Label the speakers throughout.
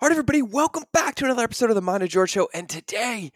Speaker 1: All right, everybody, welcome back to another episode of the Mind of George Show. And today,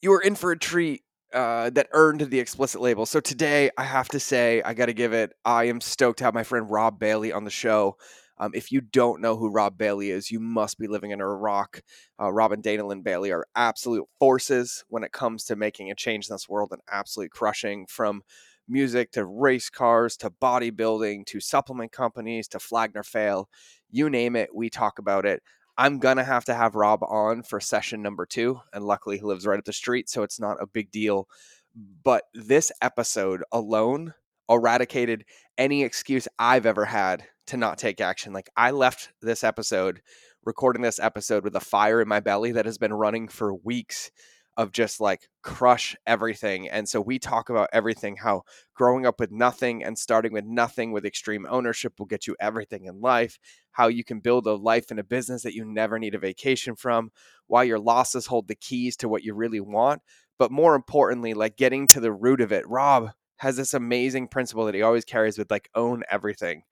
Speaker 1: you are in for a treat uh, that earned the explicit label. So today, I have to say, I got to give it. I am stoked to have my friend Rob Bailey on the show. Um, if you don't know who Rob Bailey is, you must be living under a rock. Uh, Rob and Dana Linn Bailey are absolute forces when it comes to making a change in this world and absolutely crushing from music to race cars to bodybuilding to supplement companies to Flag Nor Fail. You name it, we talk about it. I'm gonna have to have Rob on for session number two, and luckily he lives right up the street, so it's not a big deal. But this episode alone eradicated any excuse I've ever had to not take action. Like I left this episode, recording this episode with a fire in my belly that has been running for weeks of just like crush everything. And so we talk about everything how growing up with nothing and starting with nothing with extreme ownership will get you everything in life, how you can build a life and a business that you never need a vacation from, why your losses hold the keys to what you really want. But more importantly, like getting to the root of it. Rob has this amazing principle that he always carries with like own everything.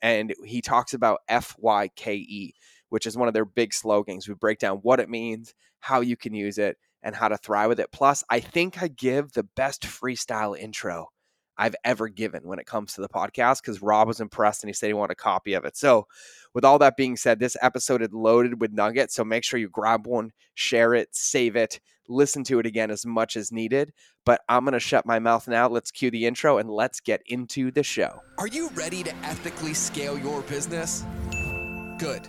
Speaker 1: And he talks about FYKE, which is one of their big slogans. We break down what it means, how you can use it, and how to thrive with it. Plus, I think I give the best freestyle intro I've ever given when it comes to the podcast because Rob was impressed and he said he wanted a copy of it. So, with all that being said, this episode is loaded with nuggets. So, make sure you grab one, share it, save it, listen to it again as much as needed. But I'm going to shut my mouth now. Let's cue the intro and let's get into the show.
Speaker 2: Are you ready to ethically scale your business? Good.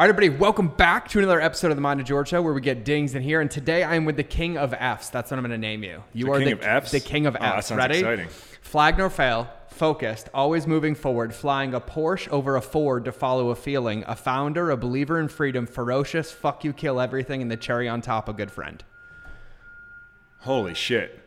Speaker 3: All right, everybody, welcome back to another episode of the Mind of George Show where we get dings in here. And today I am with the King of Fs. That's what I'm going to name you. You
Speaker 4: The
Speaker 3: are
Speaker 4: King
Speaker 3: the
Speaker 4: of Fs?
Speaker 3: The King of
Speaker 4: Oh, that
Speaker 3: Fs.
Speaker 4: sounds
Speaker 3: Ready?
Speaker 4: exciting.
Speaker 3: Flag nor fail, focused, always moving forward, flying a Porsche over a Ford to follow a feeling, a founder, a believer in freedom, ferocious, fuck you, kill everything, and the cherry on top, a good friend.
Speaker 4: Holy shit.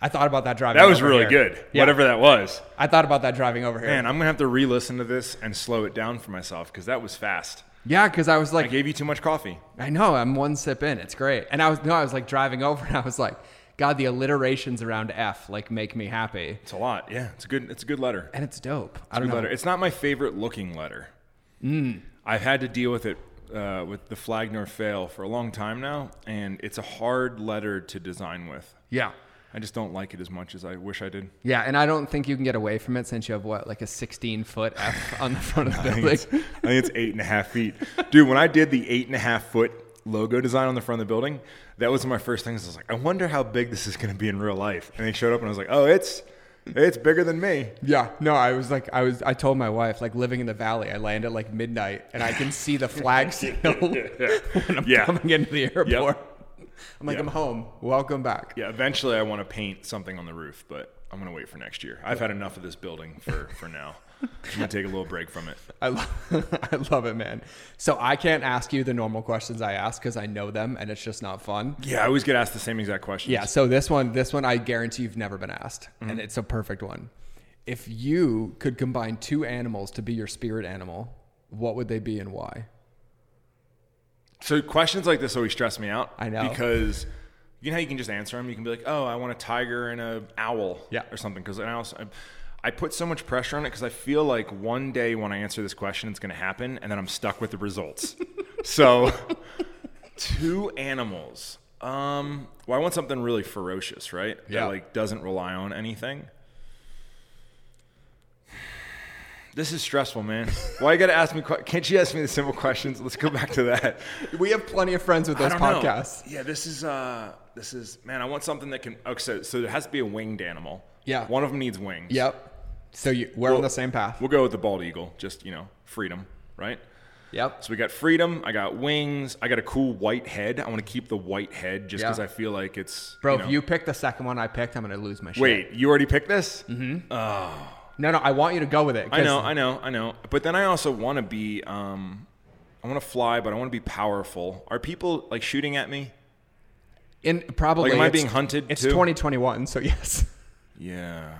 Speaker 3: I thought about that driving.
Speaker 4: That was really
Speaker 3: here.
Speaker 4: good.
Speaker 3: Yeah.
Speaker 4: Whatever that was.
Speaker 3: I thought about that driving over here.
Speaker 4: Man, I'm going to have to re listen to this and slow it down for myself because that was fast.
Speaker 3: Yeah, because I was like, I
Speaker 4: gave you too much coffee.
Speaker 3: I know. I'm one sip in. It's great. And I was no, I was like driving over, and I was like, God, the alliterations around F like make me happy,
Speaker 4: It's a lot. Yeah, it's a good. It's a good letter.
Speaker 3: and it's dope. I don't know.
Speaker 4: letter. It's not my favorite looking letter.
Speaker 3: Mm.
Speaker 4: I've had to deal with it uh, with the flag nor fail for a long time now, and it's a hard letter to design with.
Speaker 3: Yeah,
Speaker 4: I just don't like it as much as I wish I did.
Speaker 3: yeah, and I don't think you can get away from it since you have what like a 16 foot F on the front of the
Speaker 4: I think,
Speaker 3: building.
Speaker 4: I think it's eight and a half feet. Dude, when I did the eight and a half foot logo design on the front of the building, that was my first things. I was like, I wonder how big this is going to be in real life. And they showed up and I was like, oh, it's it's bigger than me.
Speaker 3: Yeah, no, I was like, I was, I told my wife, like living in the valley, I land at like midnight, and I can see the flag signal when I'm
Speaker 4: Yeah.
Speaker 3: coming into the airport. I'm like,
Speaker 4: Yep.
Speaker 3: I'm home. Welcome back.
Speaker 4: Yeah, eventually I want to paint something on the roof, but I'm going to wait for next year. I've had enough of this building for, for now. I'm going to take a little break from it.
Speaker 3: I, lo- I love it, man. So I can't ask you the normal questions I ask because I know them and it's just not fun.
Speaker 4: Yeah, I always get asked the same exact questions.
Speaker 3: Yeah. So this one, this one, I guarantee you've never been asked, and mm-hmm. it's a perfect one. If you could combine two animals to be your spirit animal, what would they be and why?
Speaker 4: So questions like this always stress me out.
Speaker 3: I know.
Speaker 4: because you know how you can just answer them. You can be like, "Oh, I want a tiger and a owl,"
Speaker 3: Yeah.
Speaker 4: or something. Because I also I, I put so much pressure on it because I feel like one day when I answer this question, it's going to happen, and then I'm stuck with the results. so, two animals. Um, well, I want something really ferocious, right?
Speaker 3: Yeah.
Speaker 4: That like doesn't rely on anything. This is stressful, man. Why you got to ask me? que- Can't you ask me the simple questions? Let's go back to that.
Speaker 3: We have plenty of friends with those
Speaker 4: don't know.
Speaker 3: podcasts.
Speaker 4: Yeah, this is uh this is man, I want something that can okay, so, so there has to be a winged animal.
Speaker 3: Yeah.
Speaker 4: One of them needs wings.
Speaker 3: Yep. So you, we're on the same path.
Speaker 4: We'll go with the bald eagle, just, you know, freedom, right?
Speaker 3: Yep.
Speaker 4: So we got freedom, I got wings, I got a cool white head. I want to keep the white head just
Speaker 3: Yeah.
Speaker 4: because I feel like it's
Speaker 3: Bro,
Speaker 4: know-
Speaker 3: if you pick the second one I picked, I'm gonna lose my shit.
Speaker 4: Wait, you already picked this?
Speaker 3: No, no, I want you to go with it.
Speaker 4: I know, I know, I know. But then I also want to be um I want to fly, but I want to be powerful. Are people like shooting at me?
Speaker 3: In probably
Speaker 4: Like, am I being hunted
Speaker 3: It's
Speaker 4: too?
Speaker 3: 2021, so yes.
Speaker 4: Yeah.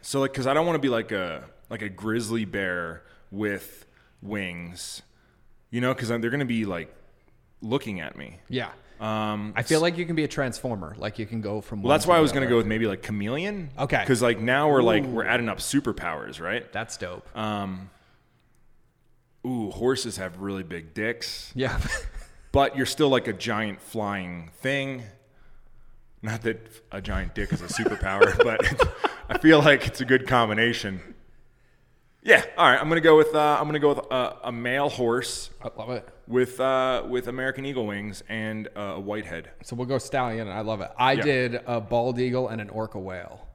Speaker 4: So like, cause I don't want to be like a like a grizzly bear with wings, you know, because they're gonna be like looking at me.
Speaker 3: Yeah.
Speaker 4: Um,
Speaker 3: I feel like you can be a transformer. Like you can go from.
Speaker 4: well, that's why I was gonna go with maybe like chameleon.
Speaker 3: Okay.
Speaker 4: Because like now we're like we're adding up superpowers, right?
Speaker 3: That's dope.
Speaker 4: Um. Ooh, horses have really big dicks,
Speaker 3: yeah.
Speaker 4: but you're still like a giant flying thing. Not that a giant dick is a superpower, but I feel like it's a good combination. Yeah. All right. I'm gonna go with uh, I'm gonna go with uh, a male horse
Speaker 3: I love it.
Speaker 4: with uh, with American eagle wings and uh, a white head.
Speaker 3: So we'll go stallion. I love it. I
Speaker 4: Yeah.
Speaker 3: did a bald eagle and an orca whale.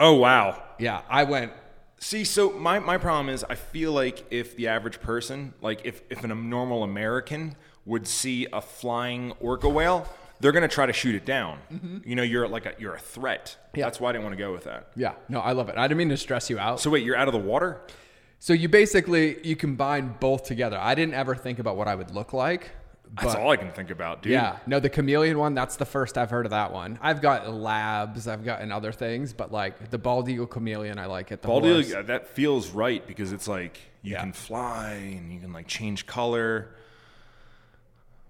Speaker 4: Oh wow.
Speaker 3: Yeah, I went.
Speaker 4: See, so my, my problem is I feel like if the average person, like if, if an, normal American would see a flying orca whale, they're gonna try to shoot it down. You know, you're like a, you're a threat.
Speaker 3: Yeah.
Speaker 4: That's why I didn't want to go with that.
Speaker 3: Yeah, no, I love it. I didn't mean to stress you out.
Speaker 4: So wait, you're out of the water?
Speaker 3: So you basically you combine both together. I didn't ever think about what I would look like.
Speaker 4: That's all I can think about, dude.
Speaker 3: Yeah, no, the chameleon one. That's the first I've heard of that one. I've got labs, I've gotten other things, but like the bald eagle chameleon, I like it. The
Speaker 4: Bald
Speaker 3: horse.
Speaker 4: eagle, that feels right because it's like you
Speaker 3: Yeah.
Speaker 4: can fly and you can like change color.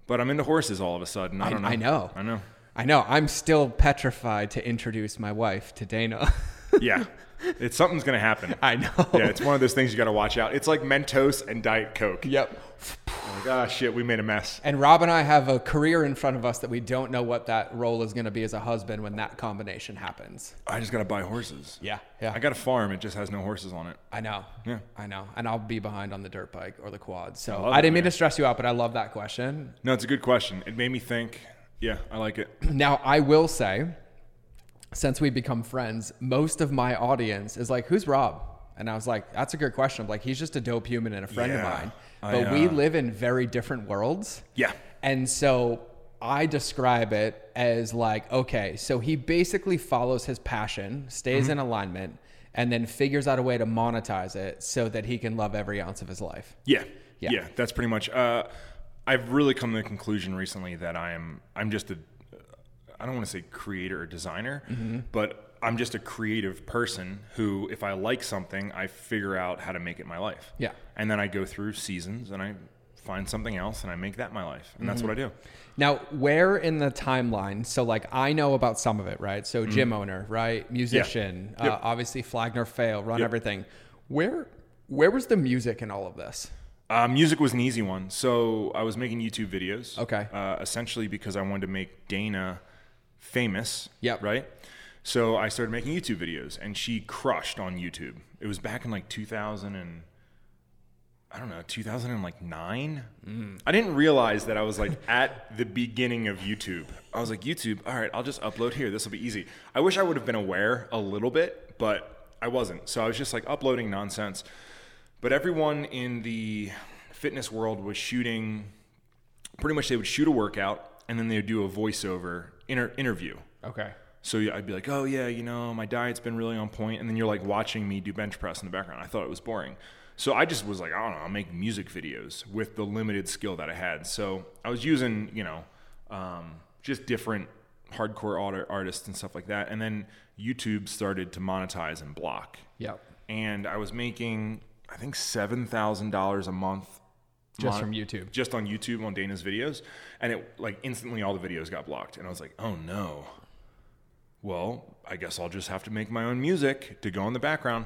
Speaker 4: But I'm into horses all of a sudden. I
Speaker 3: I-
Speaker 4: don't know.
Speaker 3: I know.
Speaker 4: I know.
Speaker 3: I know. I'm still petrified to introduce my wife to Dana.
Speaker 4: Yeah. it's something's gonna happen.
Speaker 3: I know.
Speaker 4: Yeah, it's one of those things you got to watch out. It's like Mentos and Diet Coke.
Speaker 3: Yep.
Speaker 4: Like, ah, shit, we made a mess.
Speaker 3: And Rob and I have a career in front of us that we don't know what that role is going to be as a husband when that combination happens.
Speaker 4: I just got to buy horses.
Speaker 3: Yeah, yeah.
Speaker 4: I got a farm. It just has no horses on it.
Speaker 3: I know.
Speaker 4: Yeah.
Speaker 3: I know. And I'll be behind on the dirt bike or the quad. So
Speaker 4: love
Speaker 3: I didn't mean
Speaker 4: man.
Speaker 3: to stress you out, but I love that question.
Speaker 4: No, it's a good question. It made me think. Yeah, I like it.
Speaker 3: Now, I will say, since we've become friends, most of my audience is like, who's Rob? And I was like, that's a good question. I'm like, he's just a dope human and a friend of
Speaker 4: Yeah.
Speaker 3: mine.
Speaker 4: I,
Speaker 3: But we
Speaker 4: uh,
Speaker 3: live in very different worlds.
Speaker 4: Yeah.
Speaker 3: And so I describe it as like, okay, so he basically follows his passion, stays
Speaker 4: Mm-hmm.
Speaker 3: in alignment, and then figures out a way to monetize it so that he can love every ounce of his life.
Speaker 4: Yeah.
Speaker 3: Yeah.
Speaker 4: Yeah. that's pretty much. Uh, I've really come to the conclusion recently that I am. I'm just a. I don't want to say creator or designer,
Speaker 3: Mm-hmm.
Speaker 4: but I'm just a creative person who, if I like something, I figure out how to make it my life.
Speaker 3: Yeah.
Speaker 4: And then I go through seasons and I find something else and I make that my life, and that's what I
Speaker 3: Mm-hmm.
Speaker 4: do.
Speaker 3: Now, where in the timeline? So, like, I know about some of it, right? So,
Speaker 4: Mm-hmm.
Speaker 3: gym owner, right? Musician,
Speaker 4: Yep.
Speaker 3: uh, obviously Flag Nor Fail, run
Speaker 4: Yep.
Speaker 3: everything. Where, where was the music in all of this?
Speaker 4: Uh, music was an easy one. So I was making YouTube videos.
Speaker 3: Okay.
Speaker 4: Uh, essentially because I wanted to make Dana famous.
Speaker 3: Yep.
Speaker 4: Right. So I started making YouTube videos, and she crushed on YouTube. It was back in like 2000 and I don't know 2009.
Speaker 3: Mm.
Speaker 4: I didn't realize that I was like at the beginning of YouTube. I was like YouTube. All right, I'll just upload here. This will be easy. I wish I would have been aware a little bit, but I wasn't. So I was just like uploading nonsense. But everyone in the fitness world was shooting pretty much they would shoot a workout and then they would do a voiceover inter- interview.
Speaker 3: Okay.
Speaker 4: So yeah, I'd be like, "Oh yeah, you know, my diet's been really on and then you're like watching me do bench press in the background. I thought it was boring, so I just was like, "I don't know, I'll make music videos with the limited skill that I had." So I was using, you know, um, just different hardcore art- artists and stuff like that, and then YouTube started to monetize and block
Speaker 3: Yep.
Speaker 4: and I was making I think seven thousand dollars a month
Speaker 3: Just from YouTube.
Speaker 4: just on YouTube on Dana's videos, and it like instantly all the videos got blocked, and I was like, oh no. Well, I guess I'll just have to make my own music to go in the background.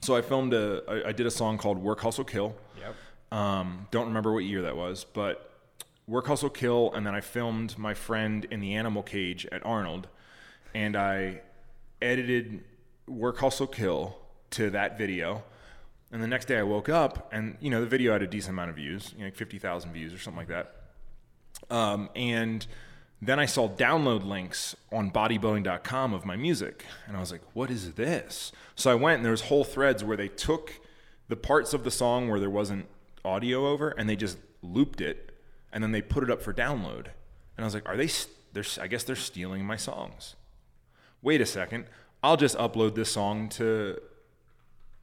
Speaker 4: So I filmed a I, I did a song called Work Hustle Kill.
Speaker 3: Yep.
Speaker 4: Um, don't remember what year that was, but Work Hustle Kill, and then I filmed my friend in the animal cage at Arnold, and I edited Work Hustle Kill to that video. And the next day I woke up, and you know the video had a decent amount of views, you know, like fifty thousand views or something like that. Um, and then I saw download links on bodybuilding.com of my music. And I was like, what is this? So I went and there was whole threads where they took the parts of the song where there wasn't audio over and they just looped it and then they put it up for download. And I was like, are they, they're, I guess they're stealing my songs. Wait a second. I'll just upload this song to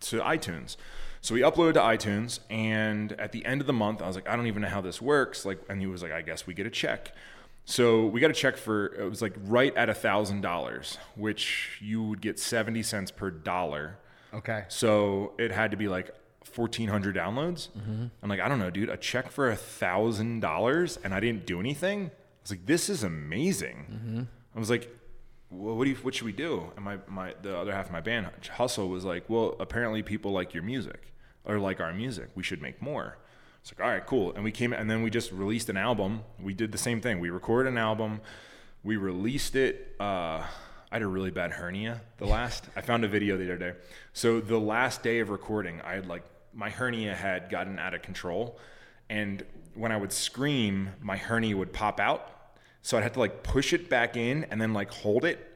Speaker 4: to iTunes. So we uploaded to iTunes, and at the end of the month, I was like, I don't even know how this works. Like, and he was like, I guess we get a check. So we got a check for it was like right at a thousand dollars, which you would get seventy cents per dollar.
Speaker 3: Okay.
Speaker 4: So it had to be like fourteen hundred downloads. Mm-hmm. I'm like, I don't know, dude. A check for a thousand dollars, and I didn't do anything. I was like, this is amazing. Mm-hmm. I was like, well, what do you, what should we do? And my, my the other half of my band, Hustle, was like, well, apparently people like your music or like our music. We should make more. It's like, all right, cool. And we came, and then we just released an album. We did the same thing. We recorded an album. We released it. Uh, I had a really bad hernia the last. I found a video the other day. So the last day of recording, I had like my hernia had gotten out of control, and when I would scream, my hernia would pop out. So I'd have to like push it back in and then like hold it.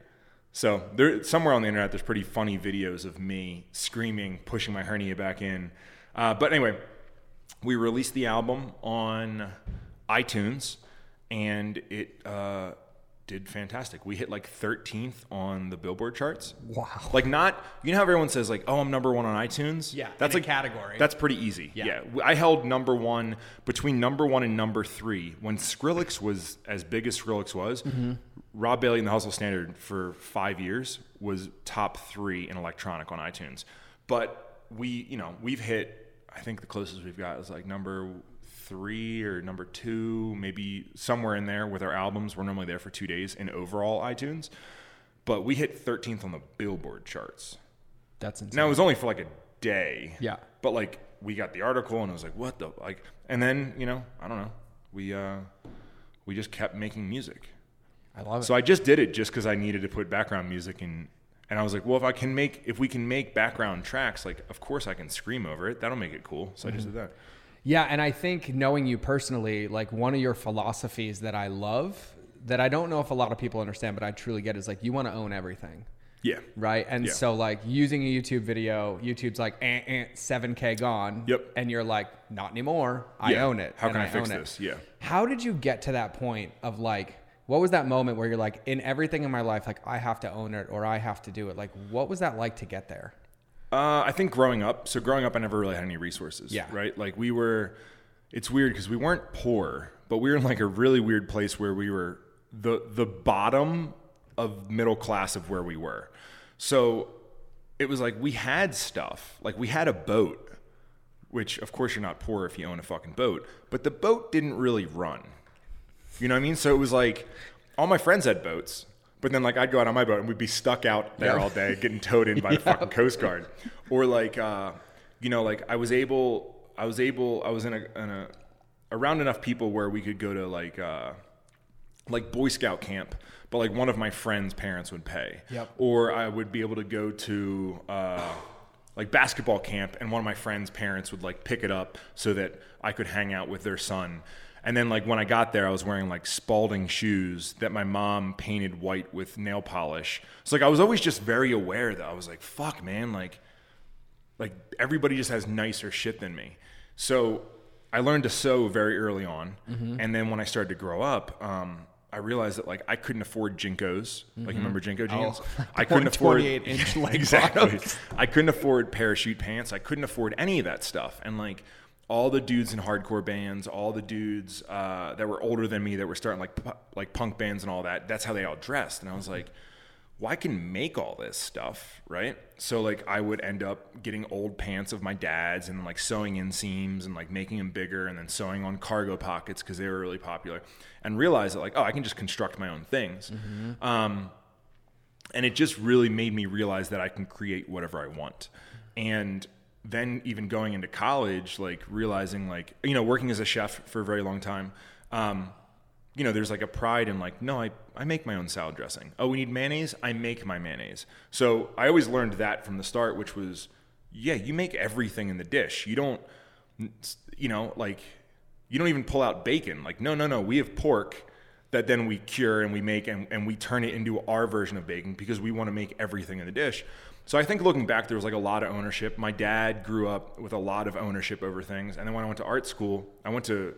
Speaker 4: So there, somewhere on the internet, there's pretty funny videos of me screaming, pushing my hernia back in. Uh, but anyway, we released the album on iTunes, and it uh, did fantastic. We hit like 13th on the Billboard charts.
Speaker 3: Wow.
Speaker 4: Like not, you know how everyone says like, oh, I'm number one on iTunes.
Speaker 3: Yeah,
Speaker 4: that's like
Speaker 3: category.
Speaker 4: That's pretty easy.
Speaker 3: Yeah.
Speaker 4: yeah. I held number one between number one and number three when Skrillex was as big as Skrillex was.
Speaker 3: Mm-hmm.
Speaker 4: Rob Bailey and the Hustle Standard for five years was top three in electronic on iTunes. But we, you know, we've hit. I think the closest we've got is like number three or number two, maybe somewhere in there with our albums. We're normally there for two days in overall iTunes, but we hit 13th on the Billboard charts.
Speaker 3: That's insane.
Speaker 4: Now it was only for like a day.
Speaker 3: Yeah.
Speaker 4: But like we got the article and it was like, what the like and then, you know, I don't know. We uh we just kept making music.
Speaker 3: I love it.
Speaker 4: So I just did it just because I needed to put background music in and I was like, well if I can make if we can make background tracks, like of course I can scream over it. That'll make it cool. So I just did that.
Speaker 3: Yeah, and I think knowing you personally, like one of your philosophies that I love, that I don't know if a lot of people understand, but I truly get is like you want to own everything.
Speaker 4: Yeah.
Speaker 3: Right. And
Speaker 4: Yeah.
Speaker 3: so like using a YouTube video, YouTube's like eh, eh, 7K gone.
Speaker 4: Yep.
Speaker 3: And you're like, not anymore. I
Speaker 4: Yeah.
Speaker 3: own it.
Speaker 4: How can I fix
Speaker 3: own it."
Speaker 4: this? Yeah.
Speaker 3: How did you get to that point of like what was that moment where you're like in everything in my life like I have to own it or I have to do it? Like what was that like to get there?
Speaker 4: Uh, I think growing up. So growing up, I never really had any resources.
Speaker 3: Yeah.
Speaker 4: Right. Like we were. It's weird because we weren't poor, but we were in like a really weird place where we were the the bottom of middle class of where we were. So it was like we had stuff. Like we had a boat, which of course you're not poor if you own a fucking boat, but the boat didn't really run. You know what I mean? So it was like all my friends had boats, but then like I'd go out on my boat and we'd be stuck out there
Speaker 3: Yeah.
Speaker 4: all day getting towed in by the fucking Coast Guard. Or like uh, you know, like I was able I was able I was in a in a around enough people where we could go to like uh like Boy Scout camp, but like one of my friends' parents would pay.
Speaker 3: Yep.
Speaker 4: Or I would be able to go to uh, like basketball camp, and one of my friends' parents would like pick it up so that I could hang out with their son. And then like when I got there, I was wearing like Spalding shoes that my mom painted white with nail polish. So like I was always just very aware that I was like, fuck, man, like like everybody just has nicer shit than me. So I learned to sew very early on, and then when I started to grow up, um, I realized that like I couldn't afford JNCOs. Like you remember JNCO jeans? I couldn't afford
Speaker 3: 28 inch leg
Speaker 4: exactly. I couldn't afford parachute pants. I couldn't afford any of that stuff, and like. All the dudes in hardcore bands, all the dudes uh, that were older than me that were starting like pu- like punk bands and all that. That's how they all dressed, and I was like, well, I can make all this stuff, right? So like I would end up getting old pants of my dad's and like sewing inseams and like making them bigger and then sewing on cargo pockets because they were really popular and realize that like, oh, I can just construct my own things. Um, and it just really made me realize that I can create whatever I want. And then even going into college, like realizing like, you know, working as a chef for a very long time, um, you know, there's like a pride in like, no, I, I make my own salad dressing. Oh, we need mayonnaise? I make my mayonnaise. So I always learned that from the start, which was, yeah, you make everything in the dish. You don't, you know, like, you don't even pull out bacon. Like, no, no, no, we have pork that then we cure and we make and, and we turn it into our version of bacon because we want to make everything in the dish. So I think looking back, there was like a lot of ownership. My dad grew up with a lot of ownership over things. And then when I went to art school, I went to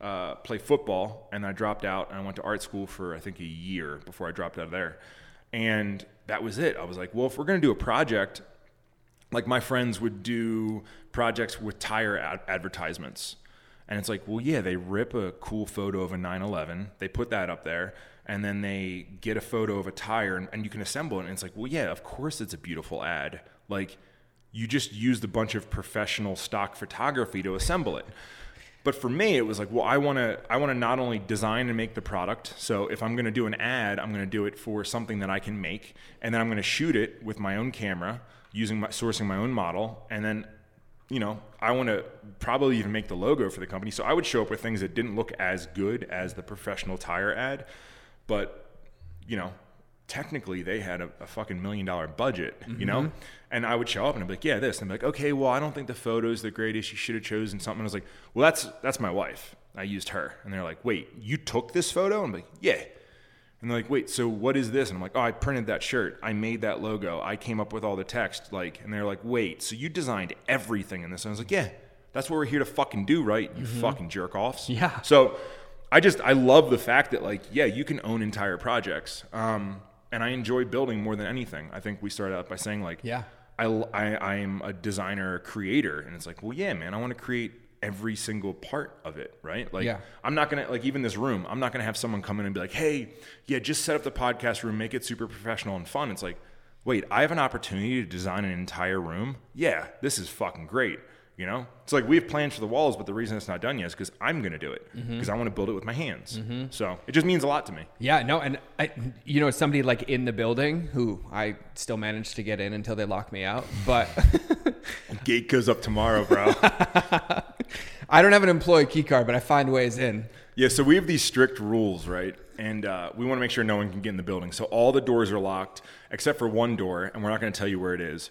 Speaker 4: uh, play football and I dropped out and I went to art school for I think a year before I dropped out of there. And that was it. I was like, well, if we're going to do a project, like my friends would do projects with tire ad- advertisements. And it's like, well, yeah, they rip a cool photo of a 911, they put that up there, and then they get a photo of a tire and, and you can assemble it. And it's like, well, yeah, of course it's a beautiful ad. Like, you just used a bunch of professional stock photography to assemble it. But for me, it was like, well, I want to, I want to not only design and make the product. So if I'm going to do an ad, I'm going to do it for something that I can make, and then I'm going to shoot it with my own camera, using my sourcing my own model, and then, you know, I want to probably even make the logo for the company. So I would show up with things that didn't look as good as the professional tire ad, but you know, technically they had a, a fucking million dollar budget, you know? Mm-hmm. And I would show up and I'd be like, yeah, this. And I'm like, okay, well, I don't think the photo's the greatest. You should have chosen something. I was like, well, that's that's my wife. I used her. And they're like, wait, you took this photo? And I'm like, yeah. And they're like, wait, so what is this? And I'm like, oh, I printed that shirt. I made that logo. I came up with all the text. Like, and they're like, wait, so you designed everything in this? And I was like, yeah, that's what we're here to fucking do, right? You mm-hmm. fucking jerk offs.
Speaker 3: Yeah.
Speaker 4: So I just I love the fact that like yeah you can own entire projects um, and I enjoy building more than anything. I think we started out by saying like
Speaker 3: Yeah.
Speaker 4: I I I'm a designer creator and it's like well yeah man I want to create every single part of it right like
Speaker 3: Yeah.
Speaker 4: I'm not gonna like even this room I'm not gonna have someone come in and be like hey yeah just set up the podcast room make it super professional and fun it's like wait I have an opportunity to design an entire room yeah this is fucking great you know, it's like we have plans for the walls, but the reason it's not done yet is because I'm going to do it because I want to build it with my hands. So it just means a lot to me.
Speaker 3: Yeah, no, and I, you know, somebody like in the building who I still managed to get in until they locked me out, but
Speaker 4: Gate goes up tomorrow, bro.
Speaker 3: I don't have an employee key card, but I find ways in.
Speaker 4: yeah, so we have these strict rules, right? And uh, we want to make sure no one can get in the building. So all the doors are locked except for one door, and we're not going to tell you where it is.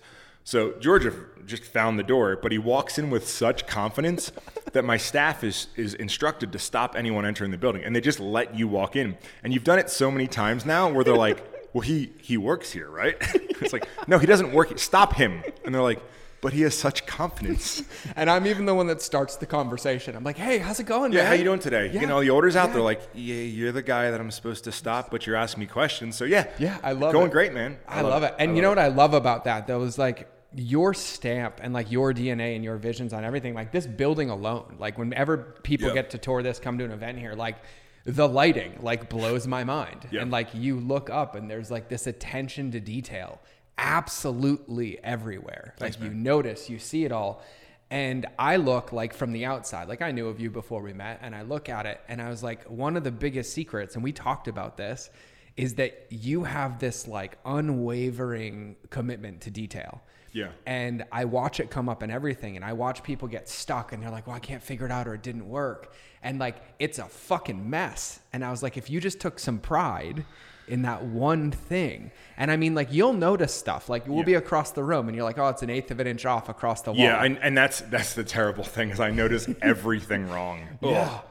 Speaker 4: So Georgia just found the door, but he walks in with such confidence that my staff is is instructed to stop anyone entering the building, and they just let you walk in. And you've done it so many times now, where they're like, "Well, he he works here, right?" it's like, "No, he doesn't work. here. Stop him!" And they're like, "But he has such confidence."
Speaker 3: And I'm even the one that starts the conversation. I'm like, "Hey, how's it going,
Speaker 4: Yeah,
Speaker 3: man?
Speaker 4: how you doing today?
Speaker 3: Yeah.
Speaker 4: You all the orders out.
Speaker 3: Yeah.
Speaker 4: They're like, "Yeah, you're the guy that I'm supposed to stop, but you're asking me questions." So yeah,
Speaker 3: Yeah, I love it.
Speaker 4: going
Speaker 3: it.
Speaker 4: great, man.
Speaker 3: I, love, it. And you know what I love about that though is like your stamp and like your DNA and your visions on everything. Like this building alone, like whenever people
Speaker 4: Yeah.
Speaker 3: get to tour this, come to an event here, like the lighting like blows my mind.
Speaker 4: Yeah.
Speaker 3: And like you look up and there's like this attention to detail absolutely everywhere. like you notice, you see it all. And I look like from the outside, like I knew of you before we met, and I look at it and I was like, one of the biggest secrets, and we talked about this, is that you have this like unwavering commitment to detail.
Speaker 4: Yeah.
Speaker 3: And I watch it come up in everything, and I watch people get stuck, and they're like, "Well, I can't figure it out, or it didn't work," and like it's a fucking mess. And I was like, if you just took some pride in that one thing, and I mean, like you'll notice stuff. Like we'll be across the room, and you're like, "Oh, it's an eighth of an inch off across the wall."
Speaker 4: Yeah, and, and that's that's the terrible thing is I notice everything wrong.
Speaker 3: Yeah.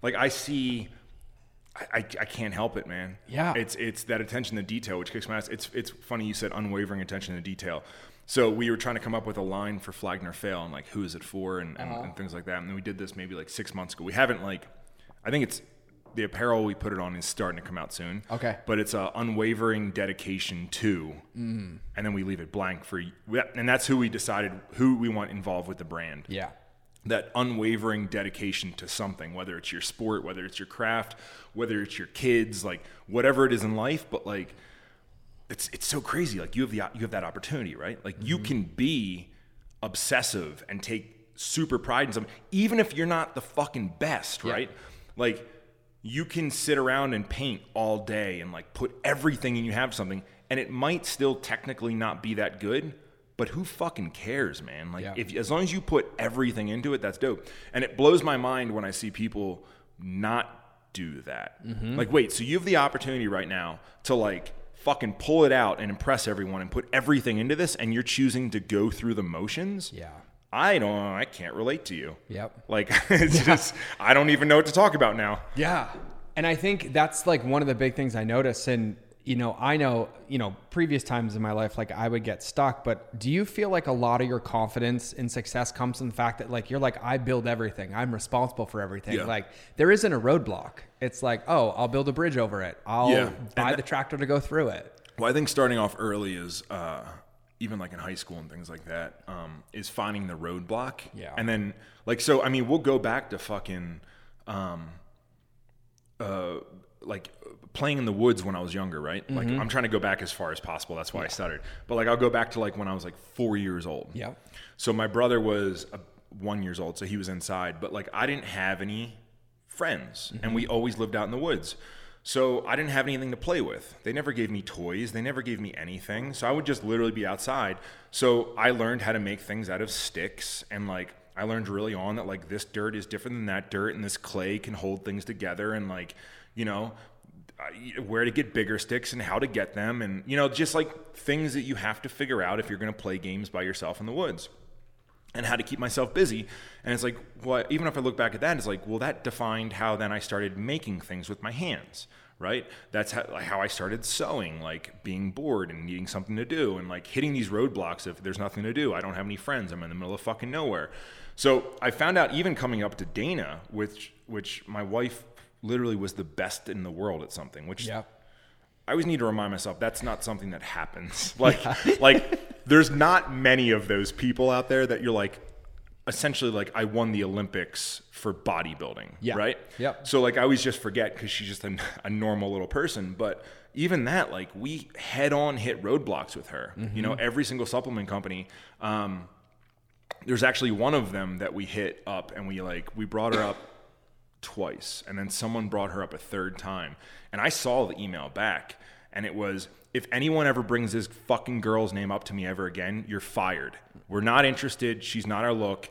Speaker 4: Like I see I, I, I can't help it, man.
Speaker 3: Yeah.
Speaker 4: It's it's that attention to detail which kicks my ass. It's it's funny you said unwavering attention to detail. So we were trying to come up with a line for Flag Nor Fail and like who is it for and, and, uh-huh. and things like that. And then we did this maybe like six months ago. We haven't like I think it's the apparel we put it on is starting to come out soon.
Speaker 3: Okay.
Speaker 4: But it's a unwavering dedication to, mm-hmm. and then we leave it blank for, and that's who we decided who we want involved with the brand
Speaker 3: yeah,
Speaker 4: that unwavering dedication to something, whether it's your sport, whether it's your craft, whether it's your kids, like whatever it is in life. But like, it's it's so crazy. Like you have the you have that opportunity, right? Like you can be obsessive and take super pride in something, even if you're not the fucking best, right? Like you can sit around and paint all day and like put everything in you have something, and it might still technically not be that good. But who fucking cares, man? Like
Speaker 3: Yeah.
Speaker 4: if as long as you put everything into it, that's dope. And it blows my mind when I see people not do that.
Speaker 3: Mm-hmm.
Speaker 4: Like, wait, so you have the opportunity right now to like fucking pull it out and impress everyone and put everything into this, and you're choosing to go through the motions.
Speaker 3: yeah,
Speaker 4: I don't. I can't relate to you.
Speaker 3: Yep.
Speaker 4: Like it's just I don't even know what to talk about now.
Speaker 3: yeah. And I think that's like one of the big things I notice. And you know, I know, you know, previous times in my life, like I would get stuck. But do you feel like a lot of your confidence in success comes from the fact that like you're like, I build everything, I'm responsible for everything.
Speaker 4: Yeah.
Speaker 3: Like there isn't a roadblock. It's like, oh, I'll build a bridge over it. I'll
Speaker 4: Yeah.
Speaker 3: buy
Speaker 4: And
Speaker 3: the tractor to go through it.
Speaker 4: Well, I think starting off early is uh, even like in high school and things like that, um, is finding the roadblock.
Speaker 3: Yeah.
Speaker 4: And then like so, I mean, we'll go back to fucking, um, uh, like playing in the woods when I was younger, right? Like I'm trying to go back as far as possible. That's why I stuttered. But like I'll go back to like when I was like four years old.
Speaker 3: Yeah.
Speaker 4: So my brother was uh one years old, so he was inside. But like I didn't have any friends, and we always lived out in the woods. So I didn't have anything to play with. They never gave me toys. They never gave me anything. So I would just literally be outside. So I learned how to make things out of sticks and like I learned really on that like this dirt is different than that dirt and this clay can hold things together and like, you know, uh, where to get bigger sticks and how to get them and you know just like things that you have to figure out if you're going to play games by yourself in the woods and how to keep myself busy. And it's like well even if i look back at that it's like well that defined how then i started making things with my hands right? That's how, how i started sewing like being bored and needing something to do and like hitting these roadblocks if there's nothing to do i don't have any friends i'm in the middle of fucking nowhere. So i found out even coming up to dana which which my wife literally was the best in the world at something which
Speaker 3: Yep.
Speaker 4: I always need to remind myself that's not something that happens. Like, like there's not many of those people out there that you're like, essentially like I won the Olympics for bodybuilding,
Speaker 3: Yeah.
Speaker 4: right?
Speaker 3: Yep.
Speaker 4: So like I always just forget because she's just a, a normal little person. But even that, like we head on hit roadblocks with her. You know, every single supplement company. Um, there's actually one of them that we hit up and we like we brought her up twice and then someone brought her up a third time. And i saw the email back and it was if anyone ever brings this fucking girl's name up to me ever again you're fired. We're not interested. She's not our look.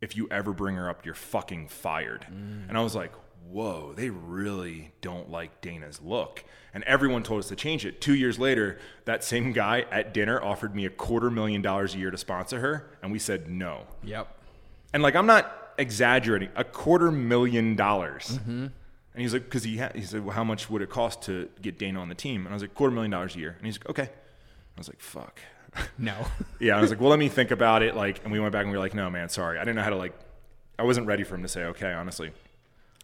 Speaker 4: If you ever bring her up you're fucking fired. Mm. And i was like whoa they really don't like dana's look. And everyone told us to change it. Two years later that same guy at dinner offered me a quarter million dollars a year to sponsor her and we said no.
Speaker 3: Yep.
Speaker 4: and like I'm not exaggerating, a quarter million dollars. And he's like, because he ha- he said, well, how much would it cost to get Dana on the team? And I was like, quarter million dollars a year. And he's like, okay. I was like, fuck.
Speaker 3: No.
Speaker 4: yeah, I was like, well, let me think about it. Like, and we went back and we were like, no, man, sorry, I didn't know how to like. I wasn't ready for him to say okay, honestly.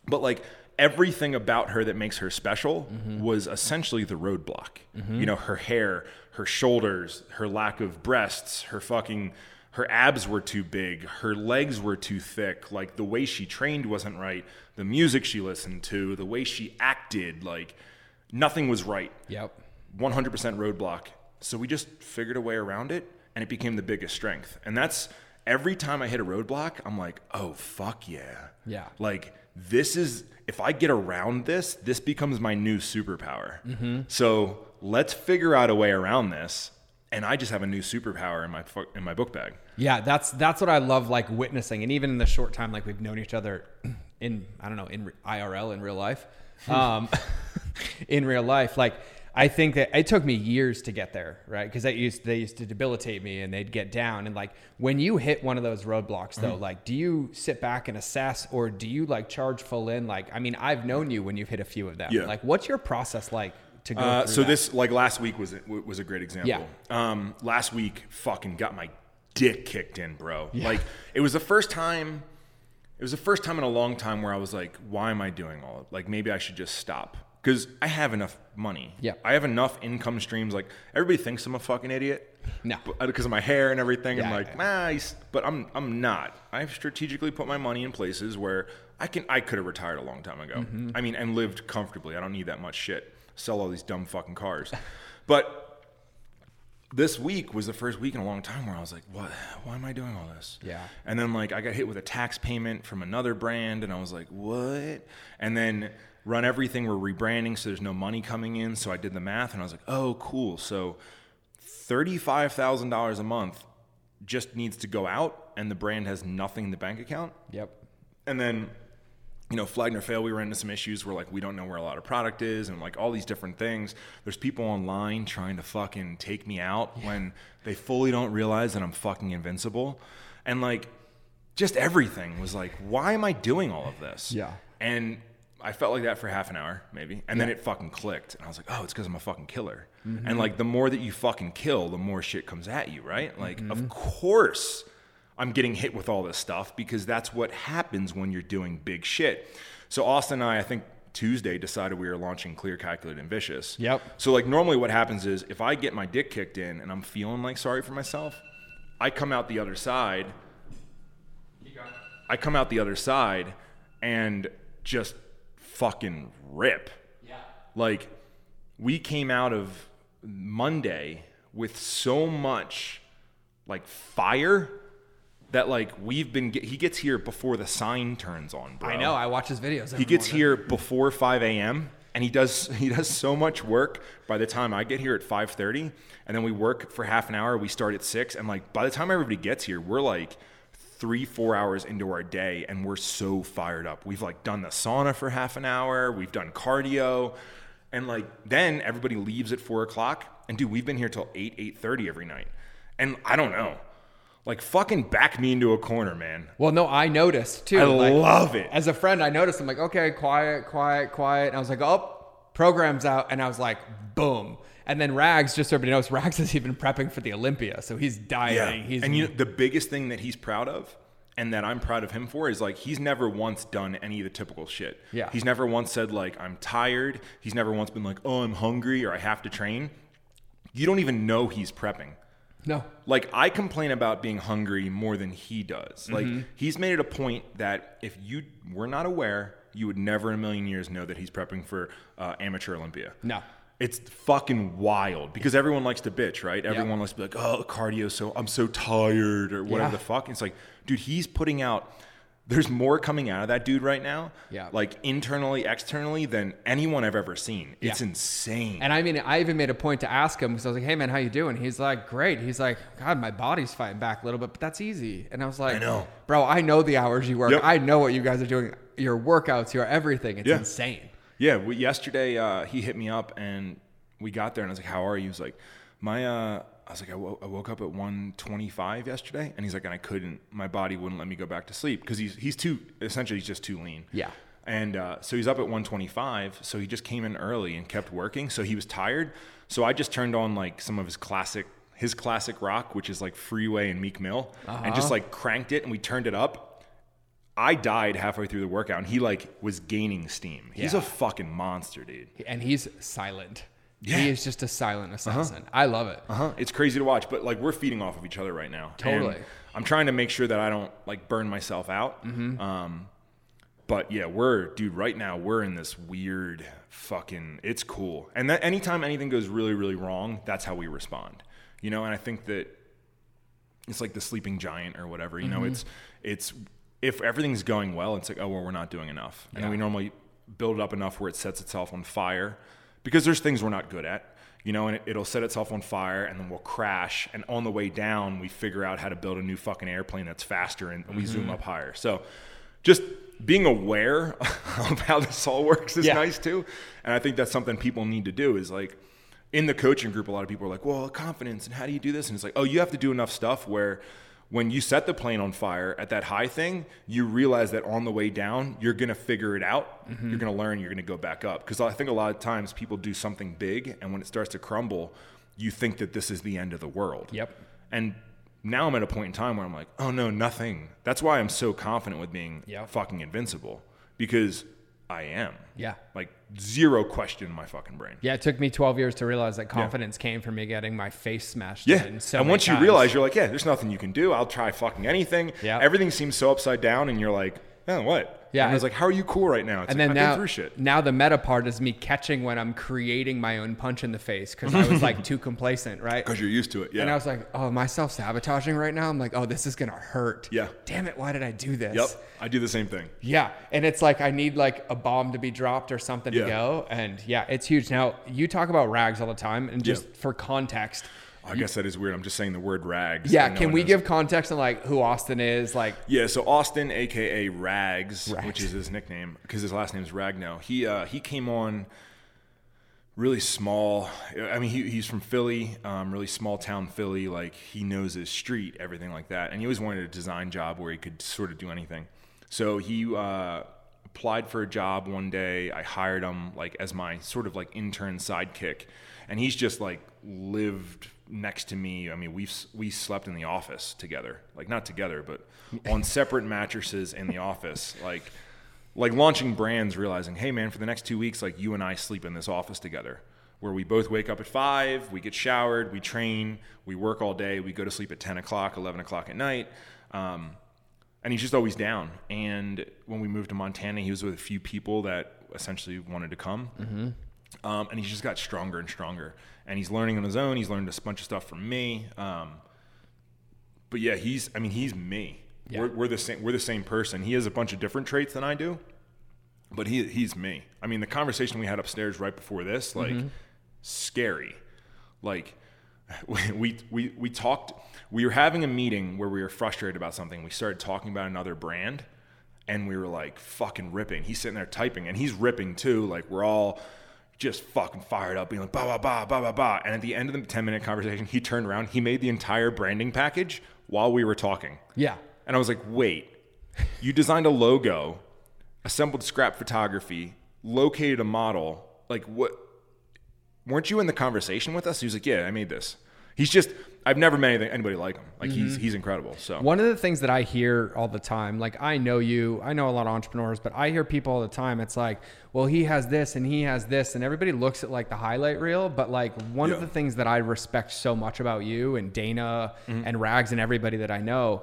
Speaker 4: But like everything about her that makes her special was essentially the roadblock. You know, her hair, her shoulders, her lack of breasts, her fucking her abs were too big, her legs were too thick, like the way she trained wasn't right, the music she listened to, the way she acted, like nothing was right.
Speaker 3: yep.
Speaker 4: 100% roadblock. So we just figured a way around it and it became the biggest strength. And that's every time I hit a roadblock, I'm like, oh, fuck yeah.
Speaker 3: Yeah.
Speaker 4: Like, this is, if I get around this, this becomes my new superpower. Mm-hmm. So let's figure out a way around this. And I just have a new superpower in my, in my book bag.
Speaker 3: Yeah, that's that's what I love like witnessing, and even in the short time like we've known each other in I don't know in IRL in real life, um, in real life, like I think that it took me years to get there, right? Because they used they used to debilitate me, and they'd get down, and like when you hit one of those roadblocks, though,
Speaker 4: Mm-hmm.
Speaker 3: like do you sit back and assess, or do you like charge full in? Like I mean, I've known you when you've hit a few of them.
Speaker 4: Yeah.
Speaker 3: Like, what's your process like to go?
Speaker 4: Uh, so
Speaker 3: that?
Speaker 4: this like last week was was a great example. Um, last week, fucking got my dick kicked in, bro. Like it was the first time. It was the first time in a long time where I was like, "Why am I doing all? Of, like maybe I should just stop." Because I have enough money.
Speaker 3: Yeah.
Speaker 4: I have enough income streams. Like everybody thinks I'm a fucking idiot.
Speaker 3: No.
Speaker 4: Because of my hair and everything. I'm like,
Speaker 3: yeah.
Speaker 4: nah, but I'm I'm not. I've strategically put my money in places where I can I could have retired a long time ago.
Speaker 3: Mm-hmm.
Speaker 4: I mean, and lived comfortably. I don't need that much shit. Sell all these dumb fucking cars. but this week was the first week in a long time where I was like, what? Why am I doing all this?
Speaker 3: Yeah.
Speaker 4: And then like I got hit with a tax payment from another brand, and I was like, what? And then run everything we're rebranding, so there's no money coming in. So I did the math, and I was like, oh, cool. So thirty-five thousand dollars a month just needs to go out, and the brand has nothing in the bank account.
Speaker 3: Yep.
Speaker 4: And then, you know, Flag Nor Fail, we ran into some issues where like we don't know where a lot of product is and like all these different things. There's people online trying to fucking take me out when they fully don't realize that I'm fucking invincible. And like just everything was like, why am I doing all of this?
Speaker 3: Yeah.
Speaker 4: And I felt like that for half an hour, maybe. And then it fucking clicked. And I was like, oh, it's because I'm a fucking killer. Mm-hmm. And like the more that you fucking kill, the more shit comes at you, right? Like, of mm-hmm. course I'm getting hit with all this stuff because that's what happens when you're doing big shit. So Austin and I, I think Tuesday decided we were launching Clear, Calculated, and Vicious.
Speaker 3: Yep.
Speaker 4: So like normally what happens is if I get my dick kicked in and I'm feeling like sorry for myself, I come out the other side. I come out the other side and just fucking rip.
Speaker 3: Yeah.
Speaker 4: Like we came out of Monday with so much like fire that like we've been he gets here before the sign turns on bro
Speaker 3: I know. I watch his videos.
Speaker 4: he gets here before 5 a.m and he does he does so much work by the time i get here at 5.30 and then we work for half an hour we start at 6 and like by the time everybody gets here we're like three four hours into our day and we're so fired up we've like done the sauna for half an hour we've done cardio and like then everybody leaves at 4 o'clock and dude we've been here till 8 8.30 every night and i don't know like fucking back me into a corner man
Speaker 3: Well, no, I noticed too.
Speaker 4: I
Speaker 3: like,
Speaker 4: love it.
Speaker 3: As a friend, I noticed. I'm like, okay, quiet, quiet, quiet. And I was like, oh, program's out. And I was like, boom. And then Rags, just so everybody knows, Rags is even prepping for the Olympia, so he's dieting. He's
Speaker 4: and you know, the biggest thing that he's proud of and that I'm proud of him for is like he's never once done any of the typical shit.
Speaker 3: Yeah.
Speaker 4: He's never once said like I'm tired. He's never once been like, "Oh, I'm hungry" or "I have to train." You don't even know he's prepping.
Speaker 3: No,
Speaker 4: Like I complain about being hungry more than he does. Like
Speaker 3: Mm-hmm.
Speaker 4: he's made it a point that if you were not aware, you would never in a million years know that he's prepping for uh, amateur Olympia.
Speaker 3: no.
Speaker 4: It's fucking wild because everyone likes to bitch, right? Everyone likes to be like, "Oh, cardio, so I'm so tired," or whatever
Speaker 3: Yeah.
Speaker 4: the fuck. It's like, dude, he's putting out. There's more coming out of that dude right now,
Speaker 3: Yeah.
Speaker 4: like internally, externally, than anyone I've ever seen. It's
Speaker 3: Yeah.
Speaker 4: insane.
Speaker 3: And I mean, I even made a point to ask him because I was like, "Hey, man, how you doing?" He's like, "Great." He's like, "God, my body's fighting back a little bit, but that's easy." And I was like,
Speaker 4: I know.
Speaker 3: bro. I know the hours you work.
Speaker 4: Yep.
Speaker 3: I know what you guys are doing. Your workouts, your everything. It's
Speaker 4: Yeah.
Speaker 3: insane.
Speaker 4: Yeah, we, yesterday uh, he hit me up and we got there and I was like, "How are you?" He was like, "My," uh, I was like, I, woke up at 1:25 yesterday," and he's like, "And I couldn't. My body wouldn't let me go back to sleep because he's he's too essentially he's just too lean."
Speaker 3: Yeah.
Speaker 4: And uh, so he's up at 125. So he just came in early and kept working. So he was tired. So I just turned on like some of his classic his classic rock, which is like Freeway and Meek Mill, and just like cranked it and we turned it up. I died halfway through the workout, and he like was gaining steam. He's
Speaker 3: Yeah.
Speaker 4: a fucking monster, dude.
Speaker 3: And he's silent.
Speaker 4: Yeah.
Speaker 3: He is just a silent assassin. I love it.
Speaker 4: Uh huh. It's crazy to watch, but like we're feeding off of each other right now.
Speaker 3: Totally.
Speaker 4: And I'm trying to make sure that I don't like burn myself out.
Speaker 3: Mm-hmm.
Speaker 4: Um, but yeah, we're dude. Right now, we're in this weird fucking. It's cool, and that anytime anything goes really, really wrong, that's how we respond. You know, and I think that it's like the sleeping giant or whatever. You know,
Speaker 3: Mm-hmm.
Speaker 4: it's it's if everything's going well, it's like oh well, we're not doing enough, and then
Speaker 3: Yeah.
Speaker 4: we normally build it up enough where it sets itself on fire because there's things we're not good at. You know, and it, it'll set itself on fire, and then we'll crash. And on the way down, we figure out how to build a new fucking airplane that's faster, and, and we
Speaker 3: Mm-hmm.
Speaker 4: zoom up higher. So, just being aware of how this all works is
Speaker 3: Yeah.
Speaker 4: nice too. And I think that's something people need to do. Is like in the coaching group, a lot of people are like, "Well, confidence, and how do you do this?" And it's like, "Oh, you have to do enough stuff where." When you set the plane on fire at that high thing, you realize that on the way down, you're gonna figure it out.
Speaker 3: Mm-hmm.
Speaker 4: You're gonna learn. You're gonna go back up. Because I think a lot of times people do something big, and when it starts to crumble, you think that this is the end of the world.
Speaker 3: Yep.
Speaker 4: And now I'm at a point in time where I'm like, oh no, nothing. That's why I'm so confident with being
Speaker 3: Yep.
Speaker 4: fucking invincible because I am.
Speaker 3: Yeah.
Speaker 4: Like zero question in my fucking brain.
Speaker 3: Yeah, it took me 12 years to realize that confidence came from me getting my face smashed
Speaker 4: Yeah.
Speaker 3: in. So
Speaker 4: and once you
Speaker 3: times.
Speaker 4: realize, you're like, yeah, there's nothing you can do. I'll try fucking anything.
Speaker 3: Yeah.
Speaker 4: Everything seems so upside down, and you're like, oh, what?
Speaker 3: Yeah,
Speaker 4: And I was like, how are you cool right now? It's
Speaker 3: and
Speaker 4: like,
Speaker 3: then now,
Speaker 4: through shit.
Speaker 3: now the meta part is me catching when I'm creating my own punch in the face because I was like too complacent, right?
Speaker 4: Because you're used to it. Yeah.
Speaker 3: And I was like, oh, am I self sabotaging right now? I'm like, oh, this is gonna hurt.
Speaker 4: Yeah.
Speaker 3: Damn it, why did I do this?
Speaker 4: yep. I do the same thing.
Speaker 3: Yeah, and it's like I need like a bomb to be dropped or something
Speaker 4: Yeah.
Speaker 3: to go, and yeah, it's huge. Now you talk about rags all the time, and just
Speaker 4: Yeah.
Speaker 3: for context,
Speaker 4: I guess that is weird. I'm just saying the word rags.
Speaker 3: yeah,
Speaker 4: and no
Speaker 3: can we give context on like who Austin is? Like,
Speaker 4: Yeah, so Austin, aka Rags,
Speaker 3: Rags.
Speaker 4: which is his nickname, because his last name is Ragno. He uh, he came on really small. I mean, he, he's from Philly, um, really small town Philly. Like he knows his street, everything like that. And he always wanted a design job where he could sort of do anything. So he uh, applied for a job one day. I hired him like as my sort of like intern sidekick, and he's just like lived next to me. I mean, we've we slept in the office together, like not together, but on separate mattresses in the office, like like launching brands, realizing, hey man, for the next two weeks, like you and I sleep in this office together, where we both wake up at five, we get showered, we train, we work all day, we go to sleep at ten o'clock, eleven o'clock at night. Um, and he's just always down. And when we moved to Montana, he was with a few people that essentially wanted to come. Um, and he's just got stronger and stronger. And he's learning on his own. He's learned a bunch of stuff from me. Um, but yeah, he's. I mean, he's me.
Speaker 3: Yeah.
Speaker 4: We're, we're the same. We're the same person. He has a bunch of different traits than I do, but he he's me. I mean, the conversation we had upstairs right before this, like, scary. Like, we we we talked. We were having a meeting where we were frustrated about something. We started talking about another brand, and we were like fucking ripping. He's sitting there typing, and he's ripping too. Like we're all just fucking fired up, being like ba ba ba ba ba ba. And at the end of the ten minute conversation, he turned around. He made the entire branding package while we were talking.
Speaker 3: Yeah.
Speaker 4: And I was like, wait, you designed a logo, assembled scrap photography, located a model. Like, what? Weren't you in the conversation with us? He was like, yeah, I made this. He's just, I've never met anything, anybody like him. Like, he's he's incredible. So,
Speaker 3: One of the things that I hear all the time, like I know you, I know a lot of entrepreneurs, but I hear people all the time. It's like, well, he has this and he has this, and everybody looks at like the highlight reel. But like one of the things that I respect so much about you and Dana
Speaker 4: Mm-hmm.
Speaker 3: and Rags and everybody that I know,